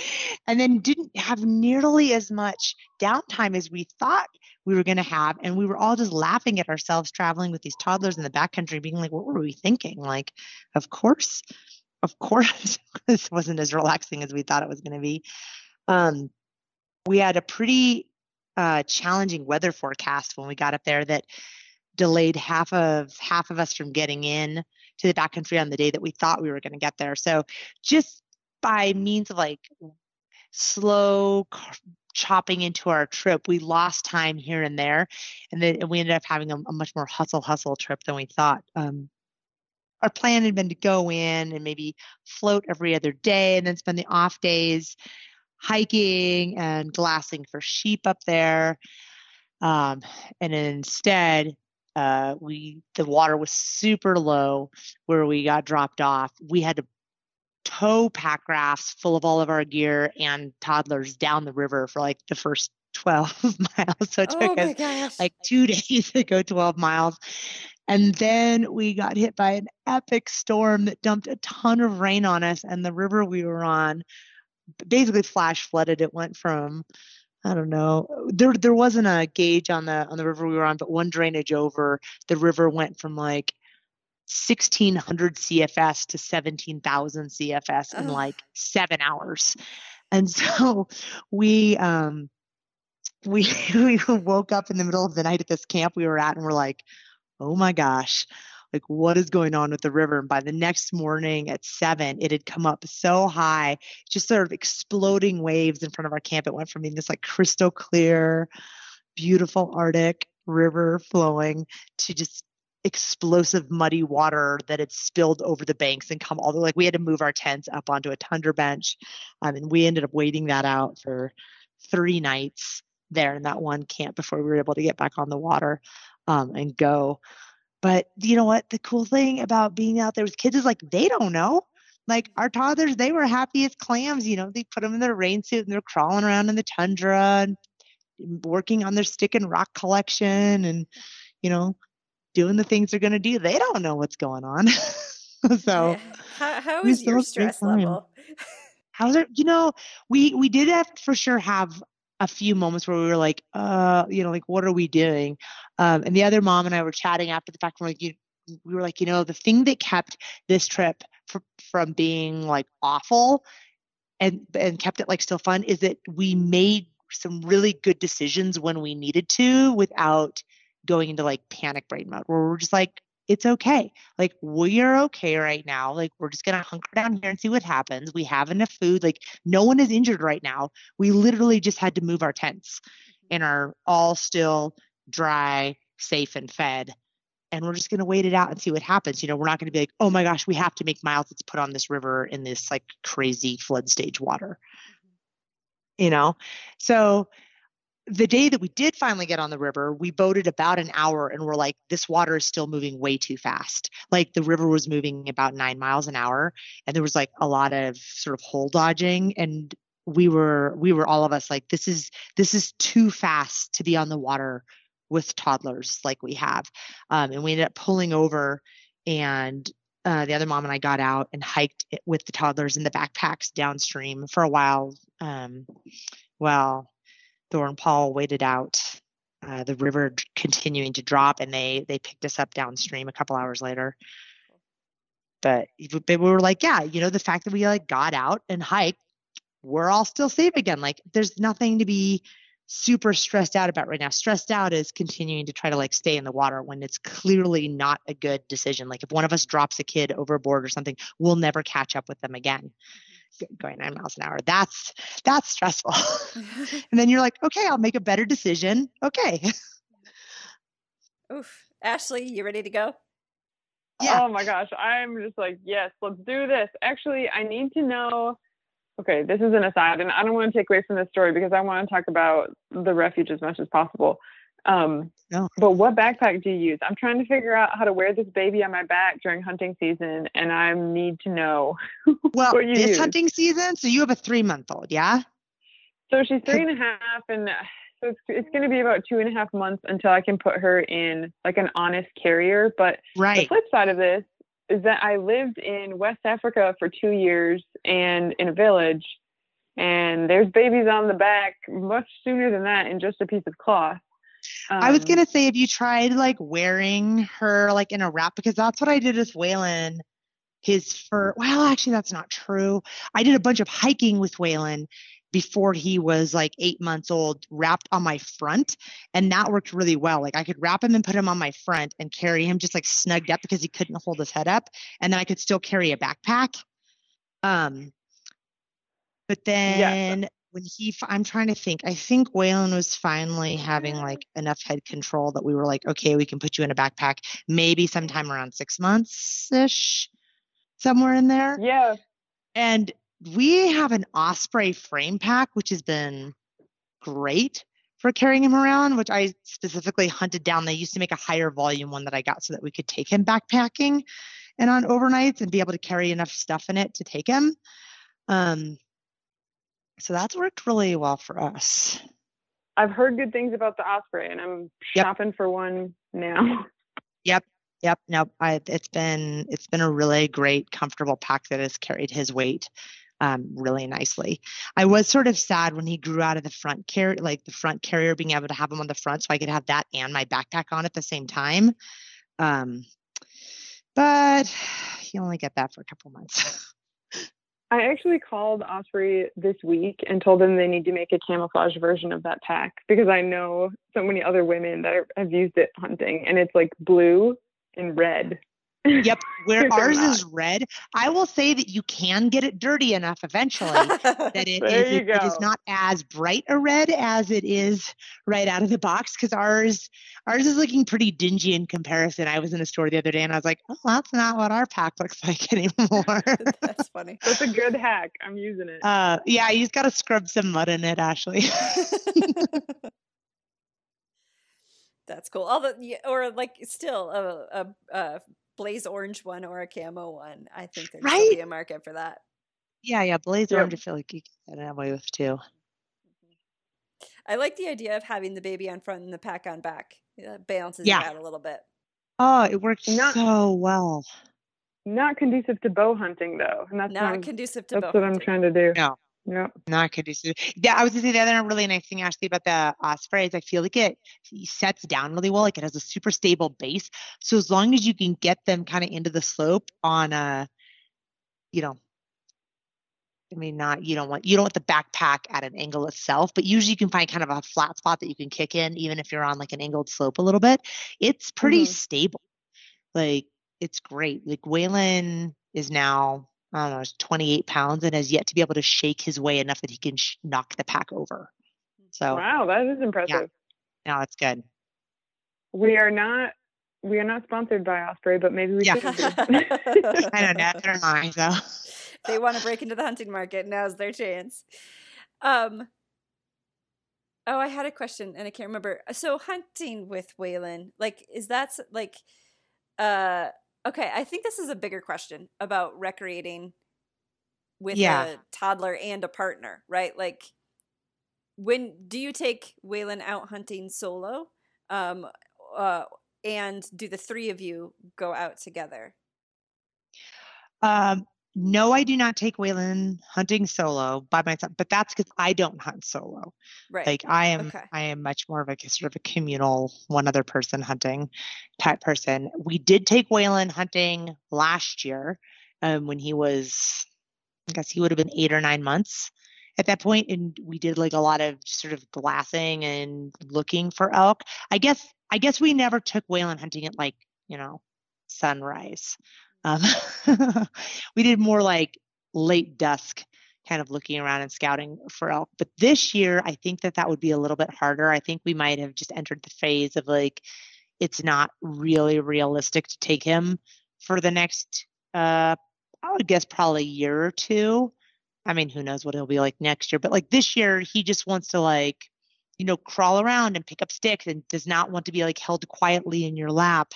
and then didn't have nearly as much downtime as we thought we were going to have and we were all just laughing at ourselves traveling with these toddlers in the backcountry being like what were we thinking? Like of course of course *laughs* this wasn't as relaxing as we thought it was going to be. Um, we had a pretty uh, challenging weather forecast when we got up there that delayed half of half of us from getting in to the backcountry on the day that we thought we were going to get there. So just by means of like slow chopping into our trip, we lost time here and there, and then we ended up having a, a much more hustle hustle trip than we thought. Um, our plan had been to go in and maybe float every other day, and then spend the off days hiking and glassing for sheep up there. Um, and instead, uh, we the water was super low where we got dropped off. We had to tow pack rafts full of all of our gear and toddlers down the river for like the first *laughs* 12 miles. So it Oh took us gosh. like two *laughs* days to go 12 miles. And then we got hit by an epic storm that dumped a ton of rain on us. And the river we were on basically flash flooded. It went from I don't know. There there wasn't a gauge on the on the river we were on, but one drainage over, the river went from like 1600 CFS to 17,000 CFS in like 7 hours. And *laughs* so we um we *laughs* we woke up in the middle of the night at this camp we were at and we're like, "Oh my gosh, like what is going on with the river?" And by the next morning at 7, it had come up so high, just sort of exploding waves in front of our camp. It went from being this like crystal clear, beautiful Arctic river flowing to just explosive muddy water that had spilled over the banks and come all the like we had to move our tents up onto a tundra bench um, and we ended up waiting that out for three nights there in that one camp before we were able to get back on the water um, and go but you know what? The cool thing about being out there with kids is like they don't know. Like our toddlers they were happy as clams you know? They put them in their rain suit and they're crawling around in the tundra and working on their stick and rock collection and you know doing the things they're going to do. They don't know what's going on. *laughs* So how, how is your stress level? *laughs* how's it you know we we did have for sure have a few moments where we were like uh you know like what are we doing? Um and the other mom and i were chatting after the fact we're like you we were like you know the thing that kept this trip fr- from being like awful and and kept it like still fun is that we made some really good decisions when we needed to without going into like panic brain mode where we're just like it's okay. Like we are okay right now like we're just gonna hunker down here and see what happens. We have enough food like no one is injured right now. We literally just had to move our tents and are all still dry safe and fed and we're just going to wait it out and see what happens. You know we're not going to be like oh my gosh we have to make miles. Let's put on this river in this like crazy flood stage water. Mm-hmm. You know? So the day that we did finally get on the river, we boated about an hour and we're like, this water is still moving way too fast. Like the river was moving about nine miles an hour and there was like a lot of sort of hole dodging and we were we were all of us like this is this is too fast to be on the water with toddlers like we have um, and we ended up pulling over and uh, the other mom and i got out and hiked it with the toddlers in the backpacks downstream for a while um, well Thor and Paul waited out uh, the river continuing to drop, and they they picked us up downstream a couple hours later. But but we were like, yeah, you know, the fact that we like got out and hiked, we're all still safe again. Like, there's nothing to be super stressed out about right now. Stressed out is continuing to try to like stay in the water when it's clearly not a good decision. Like if one of us drops a kid overboard or something, we'll never catch up with them again. G- Going nine miles an hour. That's that's stressful. *laughs* and then you're like, okay, I'll make a better decision. Okay. *laughs* Oof. Ashley, you ready to go? Yeah. Oh my gosh, I'm just like, yes, let's do this. Actually, I need to know. Okay, this is an aside, and I don't want to take away from this story because I want to talk about the refuge as much as possible. Um, No. But what backpack do you use? I'm trying to figure out how to wear this baby on my back during hunting season, and I need to know. *laughs* Well, it's use. hunting season, so you have a three month old, yeah? So she's three and a half, and uh, so it's, it's going to be about two and a half months until I can put her in like an honest carrier. But the flip side of this is that I lived in West Africa for two years and in a village, and there's babies on the back much sooner than that in just a piece of cloth. I was Um, gonna say, have you tried like wearing her like in a wrap? Because that's what I did with Waylon. His fur. Well, actually, that's not true. I did a bunch of hiking with Waylon before he was like eight months old, wrapped on my front, and that worked really well. Like I could wrap him and put him on my front and carry him just like snugged up because he couldn't hold his head up, and then I could still carry a backpack. Um, but then when he, I'm trying to think. I think Waylon was finally having like enough head control that we were like, okay, we can put you in a backpack. Maybe sometime around six months ish, somewhere in there. Yeah, And we have an Osprey frame pack, which has been great for carrying him around, which I specifically hunted down. They used to make a higher volume one that I got so that we could take him backpacking and on overnights and be able to carry enough stuff in it to take him. Um, so that's worked really well for us. I've heard good things about the Osprey, and I'm Yep. shopping for one now. *laughs* Yep, yep, nope. I, it's been it's been a really great, comfortable pack that has carried his weight um, really nicely. I was sort of sad when he grew out of the front carrier, like the front carrier, being able to have him on the front, so I could have that and my backpack on at the same time. Um, but you only get that for a couple months. *laughs* I actually called Osprey this week and told them they need to make a camouflage version of that pack because I know so many other women that are, have used it hunting, and it's like blue and red. Yep, where ours not. is red. I will say that you can get it dirty enough eventually *laughs* that it is it- it is not as bright a red as it is right out of the box because ours ours is looking pretty dingy in comparison. I was in a store the other day and I was like, oh, that's not what our pack looks *laughs* like anymore. *laughs* That's funny. That's a good hack. I'm using it. uh, yeah, you just got to scrub some mud in it, Ashley. That's cool. Although, yeah, or like still a, a, a blaze orange one or a camo one. I think there'd still Right? be a market for that. yeah, yeah, blaze Yep. orange. I feel like you can get away with too. Mm-hmm. I like the idea of having the baby on front and the pack on back. That balances Yeah. it out a little bit. Oh, it worked Not- so well. Not conducive to bow hunting though, and that's what Not conducive to that's bow what I'm trying to do. No. Yep. Not conducive. Yeah, I was gonna say the other really nice thing, Ashley, about the Osprey is I feel like it sets down really well. Like it has a super stable base. So as long as you can get them kind of into the slope on a, you know, I mean, not you don't want you don't want the backpack at an angle itself, but usually you can find kind of a flat spot that you can kick in, even if you're on like an angled slope a little bit. It's pretty Mhm. stable. Like it's great. Like Waylon is now I don't know, is 28 pounds and has yet to be able to shake his way enough that he can sh- knock the pack over. So Wow, that is impressive. now that's good. We are not we are not sponsored by Osprey, but maybe we Yeah. should be. *laughs* I don't know. I don't mind though. *laughs* They want to break into the hunting market, now's their chance. Um. Oh, I had a question and I can't remember. So hunting with Waylon, like, is that like, uh, okay? I think this is a bigger question about recreating with Yeah. a toddler and a partner, right? Like, when do you take Waylon out hunting solo? Um, uh, and do the three of you go out together? Um, no, I do not take Waylon hunting solo by myself, but that's because I don't hunt solo. Right. Like I am, Okay. I am much more of a sort of a communal, one other person hunting type person. We did take Waylon hunting last year, um, when he was, I guess he would have been eight or nine months at that point, and we did like a lot of sort of glassing and looking for elk. I guess, I guess we never took Waylon hunting at like, you know, sunrise. Um, *laughs* we did more like late dusk kind of looking around and scouting for elk. But this year, I think that that would be a little bit harder. I think we might have just entered the phase of like, it's not really realistic to take him for the next, uh, I would guess probably a year or two. I mean, who knows what he'll be like next year, but like this year, he just wants to like you know, crawl around and pick up sticks and does not want to be like held quietly in your lap,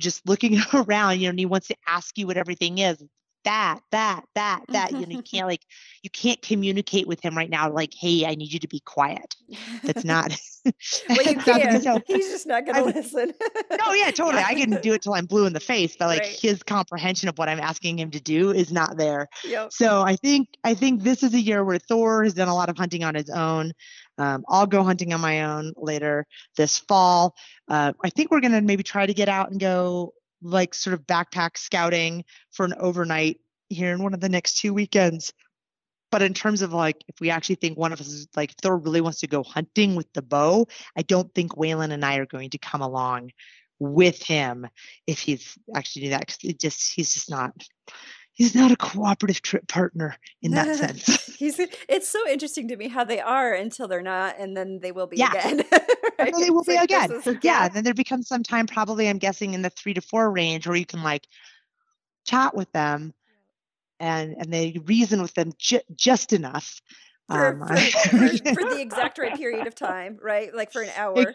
just looking *laughs* around, you know, and he wants to ask you what everything is that, that, that, that. you know, you can't mm-hmm. like you can't communicate with him right now, like, hey, I need you to be quiet. That's not *laughs* *laughs* well, you can. He's just not gonna listen. no, yeah, totally. I can do it till I'm blue in the face, but like right. his comprehension of what I'm asking him to do is not there. Yep. So I think I think this is a year where Thor has done a lot of hunting on his own. Um, I'll go hunting on my own later this fall. Uh, I think we're gonna maybe try to get out and go like sort of backpack scouting for an overnight here in one of the next two weekends. But in terms of like, if we actually think one of us is like Thor really wants to go hunting with the bow, I don't think Waylon and I are going to come along with him if he's actually do that because it just he's just not he's not a cooperative trip partner in that *laughs* sense. *laughs* he's it's so interesting to me how they are until they're not, and then they will be yeah. again. *laughs* right? They will it's be like, again. Is, yeah. Then there becomes some time, probably I'm guessing in the three to four range, where you can like chat with them, and and they reason with them ju- just enough. For, um, for, for, for, the exact right period of time, right? Like for an hour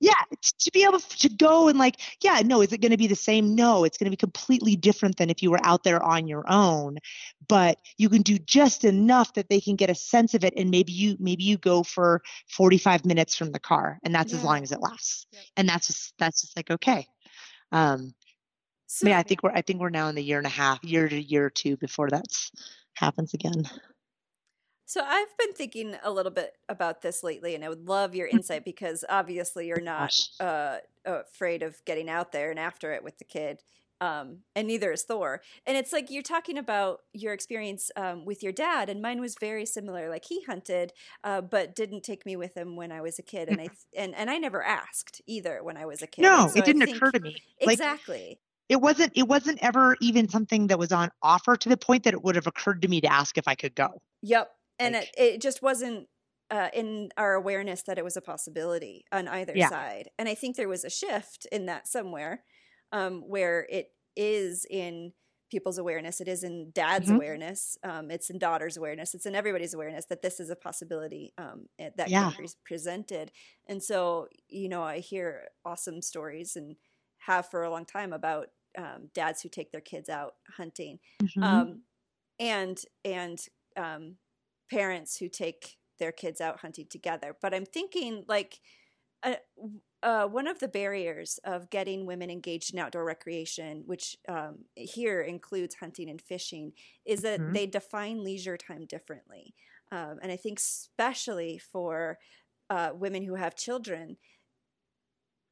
yeah to be able to go and like yeah no is it going to be the same? No it's going to be completely different than if you were out there on your own. But you can do just enough that they can get a sense of it and maybe you maybe you go for 45 minutes from the car and that's yeah. as long as it lasts. Yeah. and that's just that's just like okay. Um so, yeah i think we're i think we're now in the year and a half year to year or two before that's happens again so I've been thinking a little bit about this lately, and I would love your mm-hmm. insight because obviously you're not uh, afraid of getting out there and after it with the kid, um, and neither is Thor. And it's like you're talking about your experience um, with your dad, and mine was very similar. Like he hunted, uh, but didn't take me with him when I was a kid, and I mm-hmm. and and I never asked either when I was a kid. No, so it didn't occur to me. Exactly. Like, it wasn't it wasn't ever even something that was on offer to the point that it would have occurred to me to ask if I could go. Yep and like, it, it just wasn't uh, in our awareness that it was a possibility on either yeah. side. And I think there was a shift in that somewhere um, where it is in people's awareness, it is in dad's mm-hmm. awareness, um, it's in daughter's awareness, it's in everybody's awareness that this is a possibility um, that yeah. can be presented. And so, you know, I hear awesome stories and have for a long time about um, dads who take their kids out hunting. Mm-hmm. Um, and and um, parents who take their kids out hunting together. But I'm thinking like uh, uh, one of the barriers of getting women engaged in outdoor recreation, which um, here includes hunting and fishing, is that mm-hmm. they define leisure time differently. Um, and I think, especially for uh, women who have children,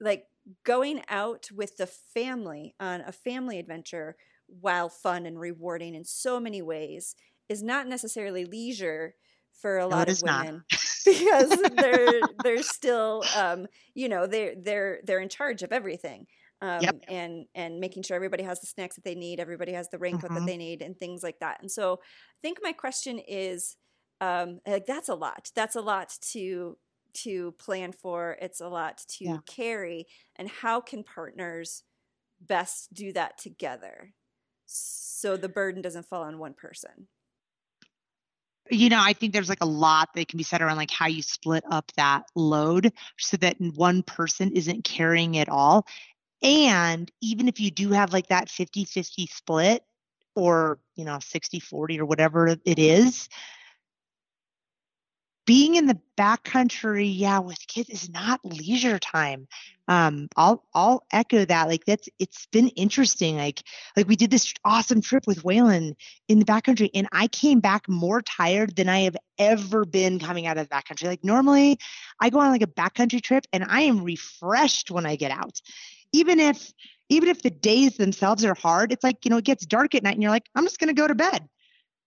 like going out with the family on a family adventure, while fun and rewarding in so many ways, is not necessarily leisure for a lot of women *laughs* because they're they're still um, you know they're they're they're in charge of everything um, yep. and and making sure everybody has the snacks that they need everybody has the raincoat mm-hmm. that they need and things like that and so i think my question is um, like that's a lot that's a lot to to plan for it's a lot to yeah. carry and how can partners best do that together so the burden doesn't fall on one person you know, I think there's like a lot that can be said around like how you split up that load so that one person isn't carrying it all. And even if you do have like that 50 50 split or, you know, 60 40 or whatever it is, being in the backcountry, yeah, with kids is not leisure time. Um, I'll I'll echo that. Like that's it's been interesting. Like like we did this awesome trip with Waylon in the backcountry, and I came back more tired than I have ever been coming out of the backcountry. Like normally, I go on like a backcountry trip, and I am refreshed when I get out. Even if even if the days themselves are hard, it's like you know it gets dark at night, and you're like, I'm just gonna go to bed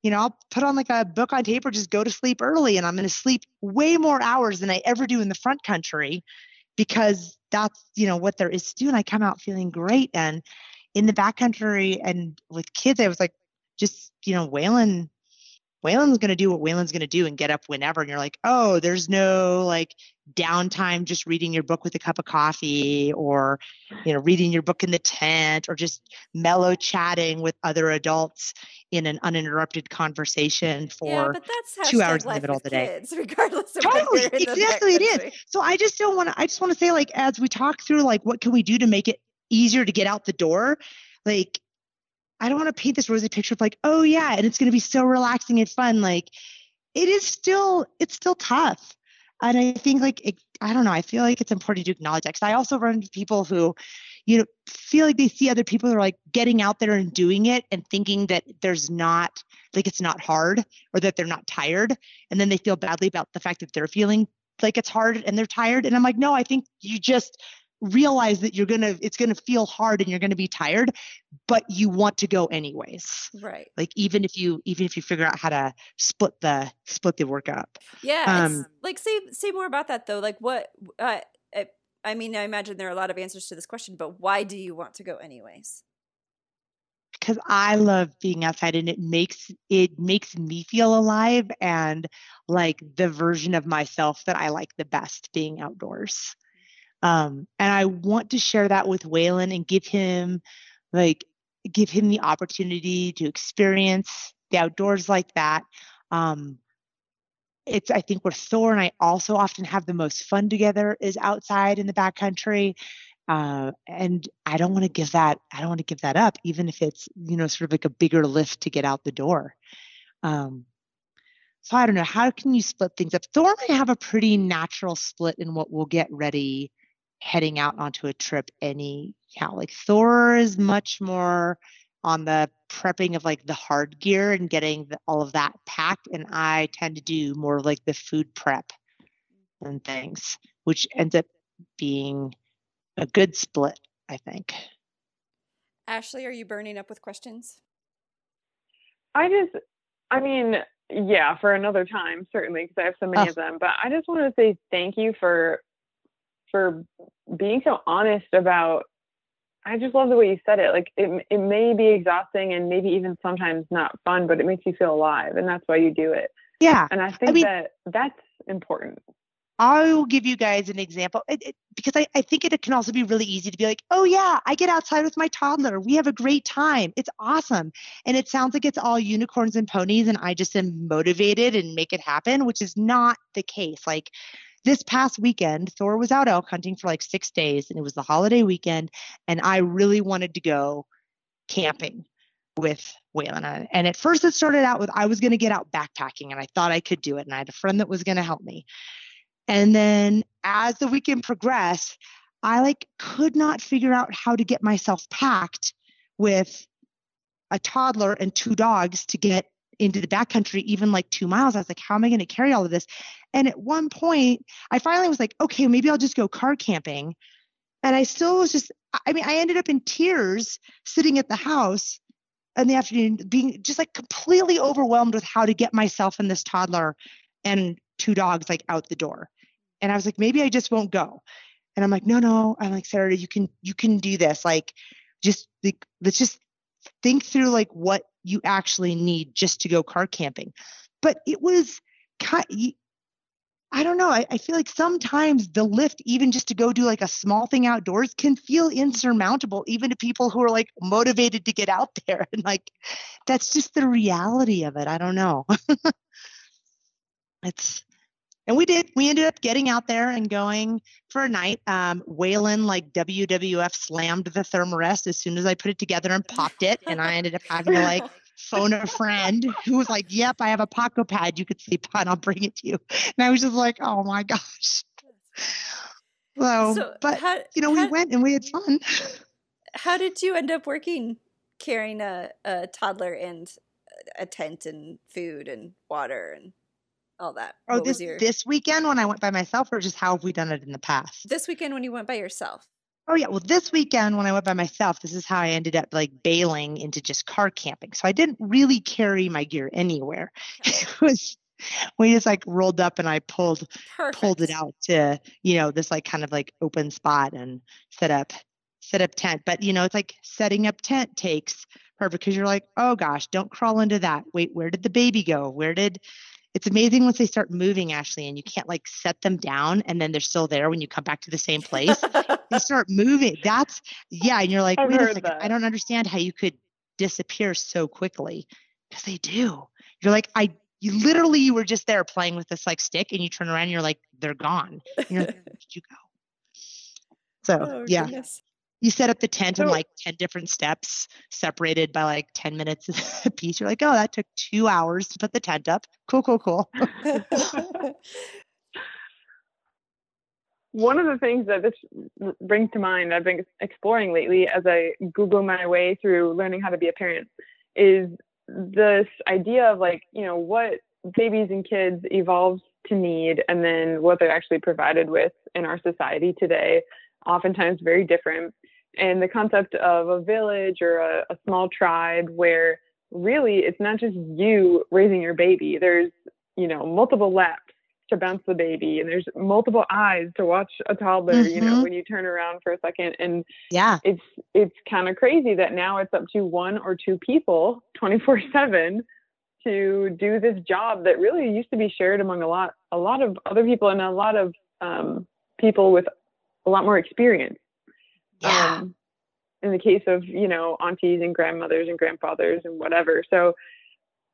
you know, I'll put on like a book on tape or just go to sleep early and I'm going to sleep way more hours than I ever do in the front country because that's, you know, what there is to do. And I come out feeling great. And in the back country and with kids, I was like, just, you know, Waylon, Waylon's going to do what Waylon's going to do and get up whenever. And you're like, oh, there's no like downtime just reading your book with a cup of coffee or, you know, reading your book in the tent or just mellow chatting with other adults in an uninterrupted conversation for yeah, but that's two hours in the middle of the day. kids, *laughs* regardless of Totally, whether they're in *laughs* exactly it is. So I just don't want to, I just want to say, like, as we talk through, like, what can we do to make it easier to get out the door? Like, I don't want to paint this rosy picture of like, oh yeah, and it's going to be so relaxing and fun. Like, it is still, it's still tough. And I think like, it, I don't know, I feel like it's important to acknowledge that. Cause I also run into people who, you know, feel like they see other people are like getting out there and doing it and thinking that there's not, like it's not hard or that they're not tired. And then they feel badly about the fact that they're feeling like it's hard and they're tired. And I'm like, no, I think you just realize that you're gonna it's gonna feel hard and you're gonna be tired but you want to go anyways Right. like even if you even if you figure out how to split the split the work up Yeah. Um, like say say more about that though. Like what? Uh, I, I mean, I imagine there are a lot of answers to this question, but why do you want to go anyways? because i love being outside and it makes it makes me feel alive and like the version of myself that i like the best being outdoors um and i want to share that with waylon and give him like give him the opportunity to experience the outdoors like that. Um it's i think where thor and i also often have the most fun together is outside in the backcountry. Uh, and i don't want to give that i don't want to give that up even if it's you know sort of like a bigger lift to get out the door. Um so i don't know how can you split things up? Thor i have a pretty natural split in what we'll get ready heading out onto a trip any anyhow like thor is much more on the prepping of like the hard gear and getting the, all of that packed and i tend to do more of like the food prep and things which ends up being a good split i think Ashley, are you burning up with questions? I just, I mean, yeah, for another time, certainly, because I have so many Oh. of them. But I just want to say thank you for for being so honest about. I just love the way you said it. Like it, it may be exhausting and maybe even sometimes not fun, but it makes you feel alive, and that's why you do it. yeah And I think mean- that that's important. I will give you guys an example it, it- because I, I think it can also be really easy to be like, oh, yeah, I get outside with my toddler. We have a great time. It's awesome. And it sounds like it's all unicorns and ponies, and I just am motivated and make it happen, which is not the case. Like this past weekend, Thor was out elk hunting for like six days, and it was the holiday weekend. And I really wanted to go camping with Waylon. And- at first, it started out with I was going to get out backpacking, and I thought I could do it. And I had a friend that was going to help me. And then as the weekend progressed, I like could not figure out how to get myself packed with a toddler and two dogs to get into the backcountry, even like two miles. I was like, how am I going to carry all of this? And at one point, I finally was like, okay, maybe I'll just go car camping. And I still was just, I mean, I ended up in tears sitting at the house in the afternoon, being just like completely overwhelmed with how to get myself and this toddler and two dogs like out the door. And I was like, maybe I just won't go. And I'm like, no, no. I'm like, Sarah, you can you can do this. Like, just like, let's just think through like what you actually need just to go car camping. But it was. I don't know. I, I feel like sometimes the lift, even just to go do like a small thing outdoors, can feel insurmountable, even to people who are like motivated to get out there. *laughs* And like, that's just the reality of it. I don't know. *laughs* it's and we did we ended up getting out there and going for a night um waylon like wwf slammed the thermarest as soon as i put it together and popped it. And i ended up having to like phone a friend who was like yep i have a Paco pad you could sleep on. I'll bring it to you. And i was just like oh my gosh. So, So, but how- you know we went and we had fun. How did you end up working carrying a, a toddler and a tent and food and water and all that? oh What this your this weekend when i went by myself or just how have we done it in the past this weekend when you went by yourself? Oh yeah, well this weekend when I went by myself, this is how I ended up like bailing into just car camping. So I didn't really carry my gear anywhere. *laughs* It was we just like rolled up and I pulled Perfect. pulled it out to, you know, this like kind of like open spot and set up set up tent. But you know, it's like setting up tent takes perfect because you're like, oh gosh, don't crawl into that. Wait, where did the baby go? Where did it's amazing once they start moving, Ashley, and you can't like set them down and then they're still there when you come back to the same place. *laughs* they start moving. That's yeah, and you're like, I've wait a second, that. I don't understand how you could disappear so quickly because they do. You're like, I you literally you were just there playing with this like stick and you turn around and you're like, they're gone. And you're like, where did you go? So *laughs* Oh, yeah, goodness. You set up the tent in like 10 different steps separated by like 10 minutes *laughs* a piece. You're like, oh, that took two hours to put the tent up. Cool, cool, cool. *laughs* One of the things that this brings to mind, I've been exploring lately as I Google my way through learning how to be a parent, is this idea of like, you know, what babies and kids evolve to need and then what they're actually provided with in our society today, oftentimes very different. And the concept of a village or a, a small tribe where really it's not just you raising your baby, there's, you know, multiple laps to bounce the baby and there's multiple eyes to watch a toddler you know Mhm. when you turn around for a second and Yeah. it's it's kind of crazy that now it's up to one or two people 24 7 to do this job that really used to be shared among a lot a lot of other people and a lot of um, people with a lot more experience Yeah. um, in the case of you know aunties and grandmothers and grandfathers and whatever so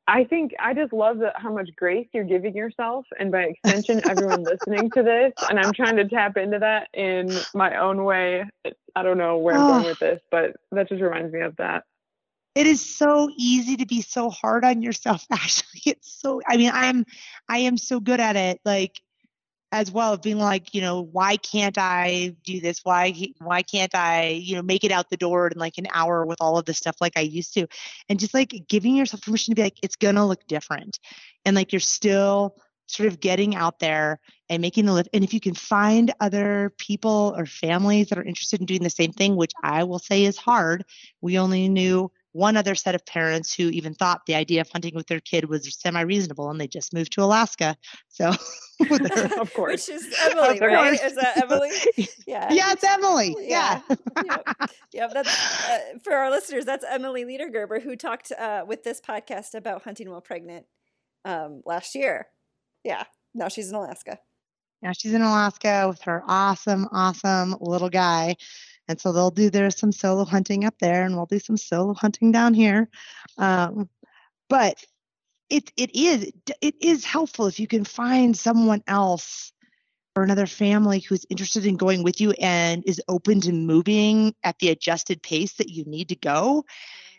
i think i just love that how much grace you're giving yourself and by extension *laughs* everyone listening to this and i'm trying to tap into that in my own way i don't know where i'm going Oh. with this but that just reminds me of that it is so easy to be so hard on yourself, *laughs* Ashley. It's so, I mean, I'm, I am so good at it. Like, as well of being like, you know, why can't I do this? Why, why can't I, you know, make it out the door in like an hour with all of this stuff like I used to? And just like giving yourself permission to be like, it's to look different. And like, you're still sort of getting out there and making the lift. And if you can find other people or families that are interested in doing the same thing, which I will say is hard, we only knew one other set of parents who even thought the idea of hunting with their kid was semi reasonable and they just moved to Alaska. So, *laughs* of course Which is Emily, right? Is that Emily? *laughs* Yeah. yeah, it's Emily. Yeah. Yeah. *laughs* yep. Yep, That's uh, for our listeners. That's Emily Liedergerber who talked uh, with this podcast about hunting while pregnant um, last year. Yeah. Now she's in Alaska. Now she's in Alaska with her awesome, awesome little guy. And so they'll do there's some solo hunting up there and we'll do some solo hunting down here. Um, but it it is it is helpful if you can find someone else or another family who's interested in going with you and is open to moving at the adjusted pace that you need to go.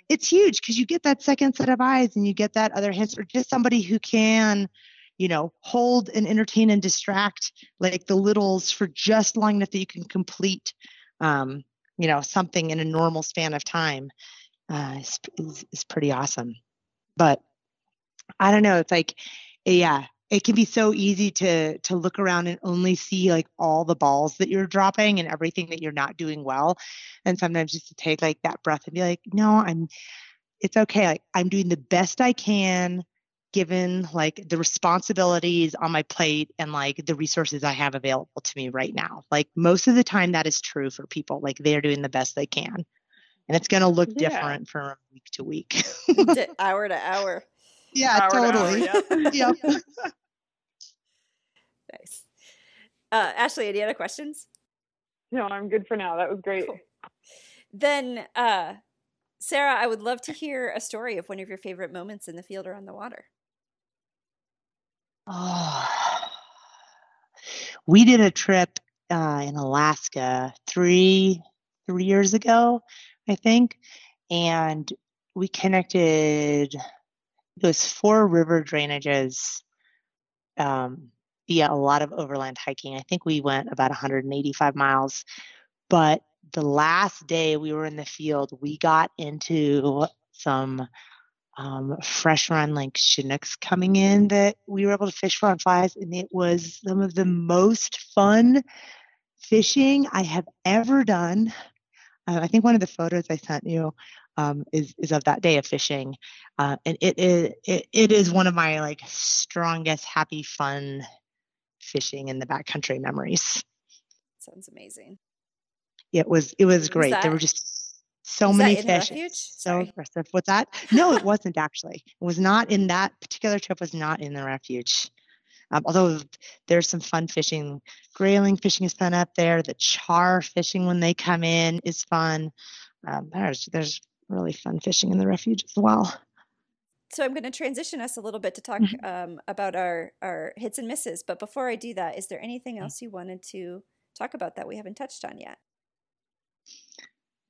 It's huge because you get that second set of eyes and you get that other hints or just somebody who can you know, hold and entertain and distract like the littles for just long enough that you can complete, um, you know, something in a normal span of time uh, is, is, is pretty awesome. But I don't know. It's like, yeah, it can be so easy to to look around and only see like all the balls that you're dropping and everything that you're not doing well, and sometimes just to take like that breath and be like, no, I'm. It's okay. Like I'm doing the best I can given like the responsibilities on my plate and like the resources I have available to me right now. Like most of the time that is true for people. Like they're doing the best they can. And it's going to look Yeah. different from week to week. D- *laughs* hour to hour. yeah, Hour to hour, totally. yeah. Yep. *laughs* *laughs* Nice. Uh, Ashley, any other questions? no i'm good for now that was great Cool. Then, uh, Sarah, I would love to hear a story of one of your favorite moments in the field or on the water. Oh. *sighs* We did a trip uh, in Alaska three three years ago, I think, and we connected. those four river drainages um, via a lot of overland hiking. I think we went about 185 miles, but the last day we were in the field, we got into some um, fresh run like Chinooks coming in that we were able to fish for on flies, and it was some of the most fun fishing I have ever done. Uh, I think one of the photos I sent you um, is is of that day of fishing, uh, and it is it, it is one of my like strongest happy fun fishing in the backcountry memories. Sounds amazing. Yeah, it was it was Was great. There were just So Was many fish. So Sorry. aggressive. What's that? No, it wasn't actually. It was not in that particular trip. Was not in the refuge. Um, although there's some fun fishing. Grayling fishing is fun up there. The char fishing when they come in is fun. Um, there's there's really fun fishing in the refuge as well. So I'm going to transition us a little bit to talk Mhm. um, about our our hits and misses. But before I do that, is there anything Mm. else you wanted to talk about that we haven't touched on yet?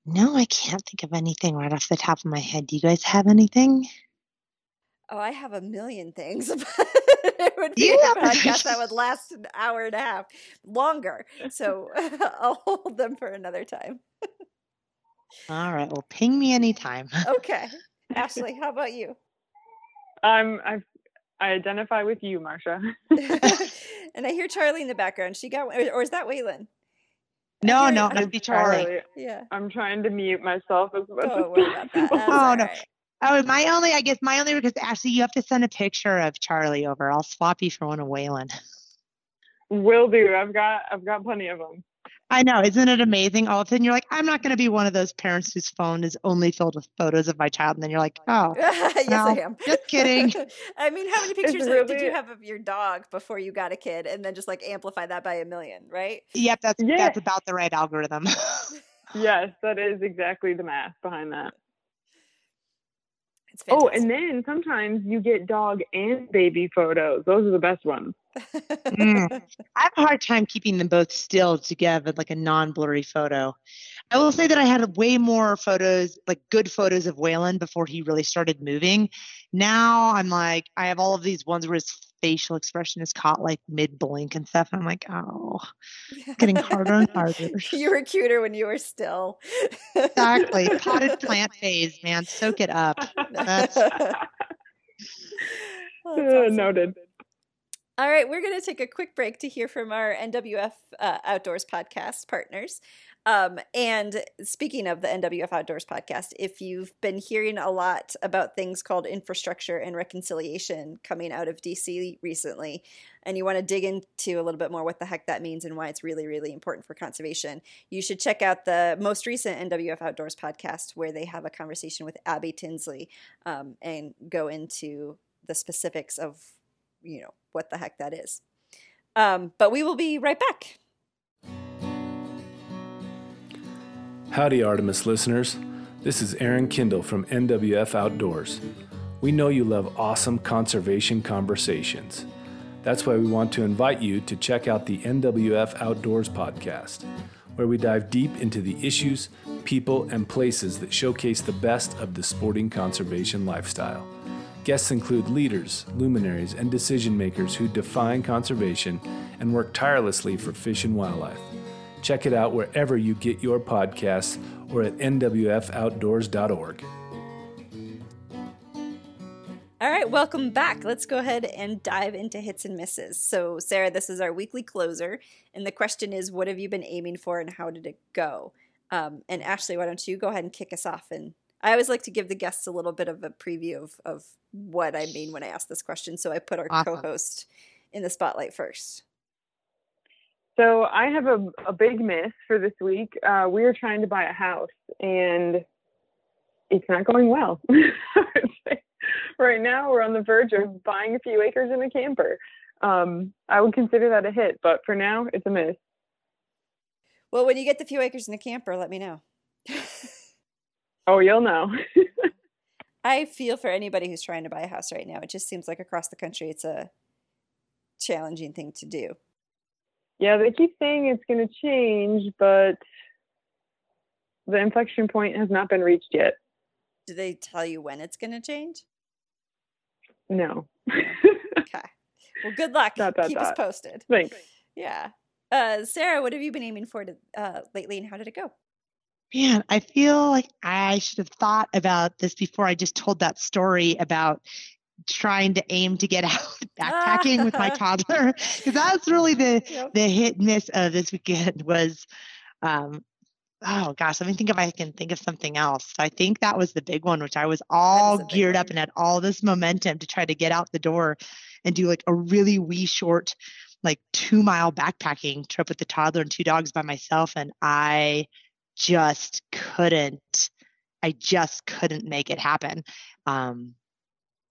No, I can't think of anything right off the top of my head. Do you guys have anything? Oh, I have a million things. *laughs* But it would be Yeah. a podcast that would last an hour and a half longer. So *laughs* I'll hold them for another time. All right. Well, ping me anytime. *laughs* Okay. Ashley, how about you? Um, I'm I I identify with you, Marsha. and I hear Charlie in the background. She got, or is that Waylon? No, no, I- must be Charlie. Yeah. I'm trying to mute myself as much Don't as worry about that. possible. *laughs* Oh, no. Oh, right. Oh, my only, I guess, my only because Ashley, you have to send a picture of Charlie over. I'll swap you for one of Waylon. Will do. I've got I've got plenty of them. I know, isn't it amazing? All of a sudden, you're like, I'm not going to be one of those parents whose phone is only filled with photos of my child, and then you're like, *laughs* oh, yes, No, I am. just kidding. *laughs* I mean, how many It's pictures did you have of your dog before you got a kid, and then just like amplify that by a million, right? yep, that's Yeah. that's about the right algorithm. *laughs* Yes, that is exactly the math behind that. It's Oh, and then sometimes you get dog and baby photos. Those are the best ones. Mm. *laughs* I have a hard time keeping them both still together, like a non-blurry photo. I will say that I had way more photos, like good photos of Waylon before he really started moving. Now I'm like, I have all of these ones where his facial expression is caught like mid blink and stuff. And I'm like, oh, *laughs* getting harder and harder. you were cuter when you were still. exactly. Potted *laughs* plant phase, man. Soak it up. That's- *laughs* Oh, that's Uh, awesome. Noted. All right, we're going to take a quick break to hear from our NWF uh, Outdoors podcast partners. Um, and speaking of the NWF Outdoors podcast, if you've been hearing a lot about things called infrastructure and reconciliation coming out of DC recently, and you want to dig into a little bit more what the heck that means and why it's really, really important for conservation, you should check out the most recent NWF Outdoors podcast where they have a conversation with Abby Tinsley um, and go into the specifics of you know what the heck that is. Um, but we will be right back. Howdy, Artemis listeners. This is Aaron Kindle from NWF Outdoors. We know you love awesome conservation conversations. That's why we want to invite you to check out the NWF Outdoors podcast, where we dive deep into the issues, people, and places that showcase the best of the sporting conservation lifestyle. Guests include leaders, luminaries, and decision makers who define conservation and work tirelessly for fish and wildlife. Check it out wherever you get your podcasts or at nwfoutdoors.org. All right, welcome back. Let's go ahead and dive into hits and misses. So, Sarah, this is our weekly closer, and the question is, what have you been aiming for, and how did it go? Um, and Ashley, why don't you go ahead and kick us off? And I always like to give the guests a little bit of a preview of, of what I mean when I ask this question. So I put our Awesome. co-host in the spotlight first. So I have a, a big miss for this week. Uh, we are trying to buy a house and it's not going well. I would say. right now, we're on the verge of buying a few acres in a camper. Um, I would consider that a hit, but for now, it's a miss. Well, when you get the few acres in the camper, let me know. *laughs* Oh, you'll know. *laughs* I feel for anybody who's trying to buy a house right now. It just seems like across the country, it's a challenging thing to do. Yeah, they keep saying it's going to change, but the inflection point has not been reached yet. Do they tell you when it's going to change? No. *laughs* Okay. Well, good luck. Dot, dot, Keep us posted. Thanks. Yeah. Uh, Sarah, what have you been aiming for to, uh, lately, and how did it go? Man, I feel like I should have thought about this before I just told that story about trying to aim to get *laughs* out backpacking with my *laughs* toddler. Because that's really the Yep. the hit and miss of this weekend was um oh gosh, let me think if I can think of something else. I think that was the big one, which I was all big geared up and had all this momentum to try to get out the door and do like a really wee short like two mile backpacking trip with the toddler and two dogs by myself and I just couldn't I just couldn't make it happen. Um,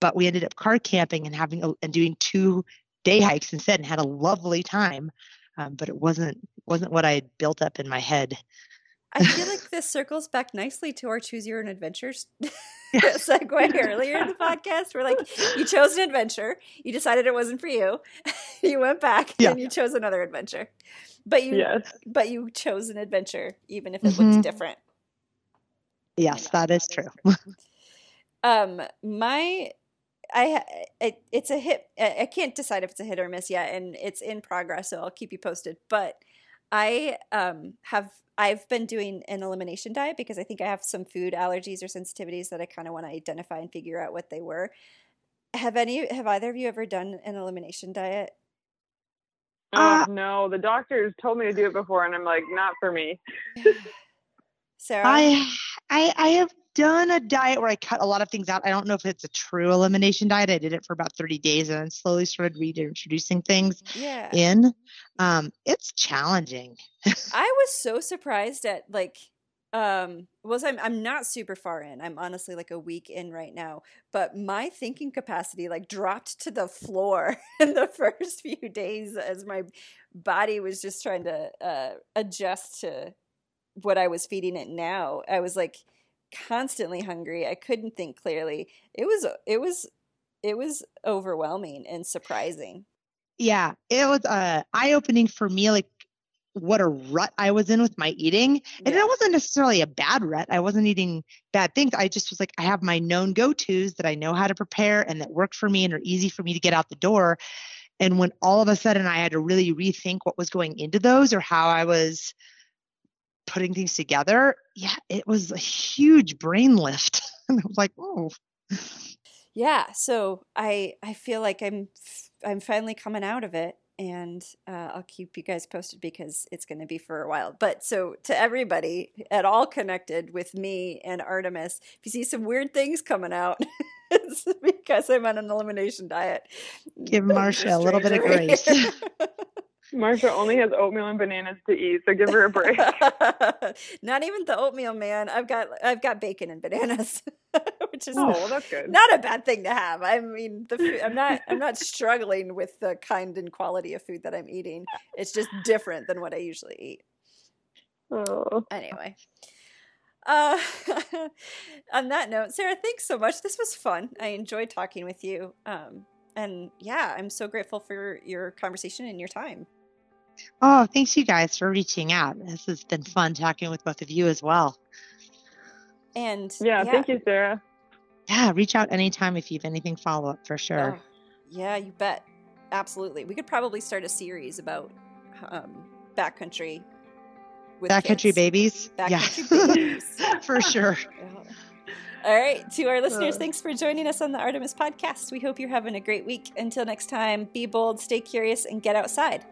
but we ended up car camping and having a, and doing two day hikes instead and had a lovely time. Um, but it wasn't wasn't what I had built up in my head. I feel like this circles back nicely to our choose your own adventures *laughs* segue earlier in the podcast. Where like you chose an adventure, you decided it wasn't for you, *laughs* you went back Yeah. and you chose another adventure, but you Yes. but you chose an adventure even if it Mhm. looked different. Yes, that is true. *laughs* Um, my, I, it, it's a hit. I I can't decide if it's a hit or miss yet, and it's in progress, so I'll keep you posted. But I um have I've been doing an elimination diet because I think I have some food allergies or sensitivities that I kind of want to identify and figure out what they were. Have any? Have either of you ever done an elimination diet? Oh, Uh, no, the doctors told me to do it before, and I'm like, not for me. *sighs* Sarah, I I I have done a diet where I cut a lot of things out. I don't know if it's a true elimination diet. I did it for about 30 days and then slowly started reintroducing things yeah, in. Um, it's challenging. *laughs* I was so surprised at like um was I'm I'm not super far in. I'm honestly like a week in right now, but my thinking capacity like dropped to the floor *laughs* in the first few days as my body was just trying to uh adjust to what I was feeding it now. I was like constantly hungry. I couldn't think clearly. It was it was it was overwhelming and surprising. Yeah, it was uh, eye opening for me, like what a rut I was in with my eating. And Yeah. it wasn't necessarily a bad rut. I wasn't eating bad things. I just was like, I have my known go tos that I know how to prepare and that work for me and are easy for me to get out the door. And when all of a sudden I had to really rethink what was going into those or how I was putting things together, yeah, it was a huge brain lift. *laughs* and I was like, oh, yeah so i i feel like i'm I'm finally coming out of it and uh, i'll keep you guys posted because it's going to be for a while but so to everybody at all connected with me and artemis if you see some weird things coming out *laughs* it's because i'm on an elimination diet Give Marcia a little bit of *laughs* grace. Marsha only has oatmeal and bananas to eat, so give her a break. *laughs* not even the oatmeal man i've got i've got bacon and bananas *laughs* which is oh, well, that's good. not a bad thing to have. I mean, the food, I'm not I'm not struggling with the kind and quality of food that I'm eating. It's just different than what I usually eat. Oh. Anyway. Uh, *laughs* on that note, Sarah, thanks so much. This was fun. I enjoyed talking with you. Um, and yeah, I'm so grateful for your conversation and your time. Oh, thanks you guys for reaching out. This has been fun talking with both of you as well. And Yeah, thank you, Sarah. Yeah, reach out anytime if you have anything follow up for sure. Oh, yeah, you bet. Absolutely. We could probably start a series about um, backcountry with Backcountry kids. babies. Backcountry yeah, *laughs* babies. for sure. *laughs* All right, to our listeners, Uh. thanks for joining us on the Artemis podcast. We hope you're having a great week. Until next time, be bold, stay curious, and get outside.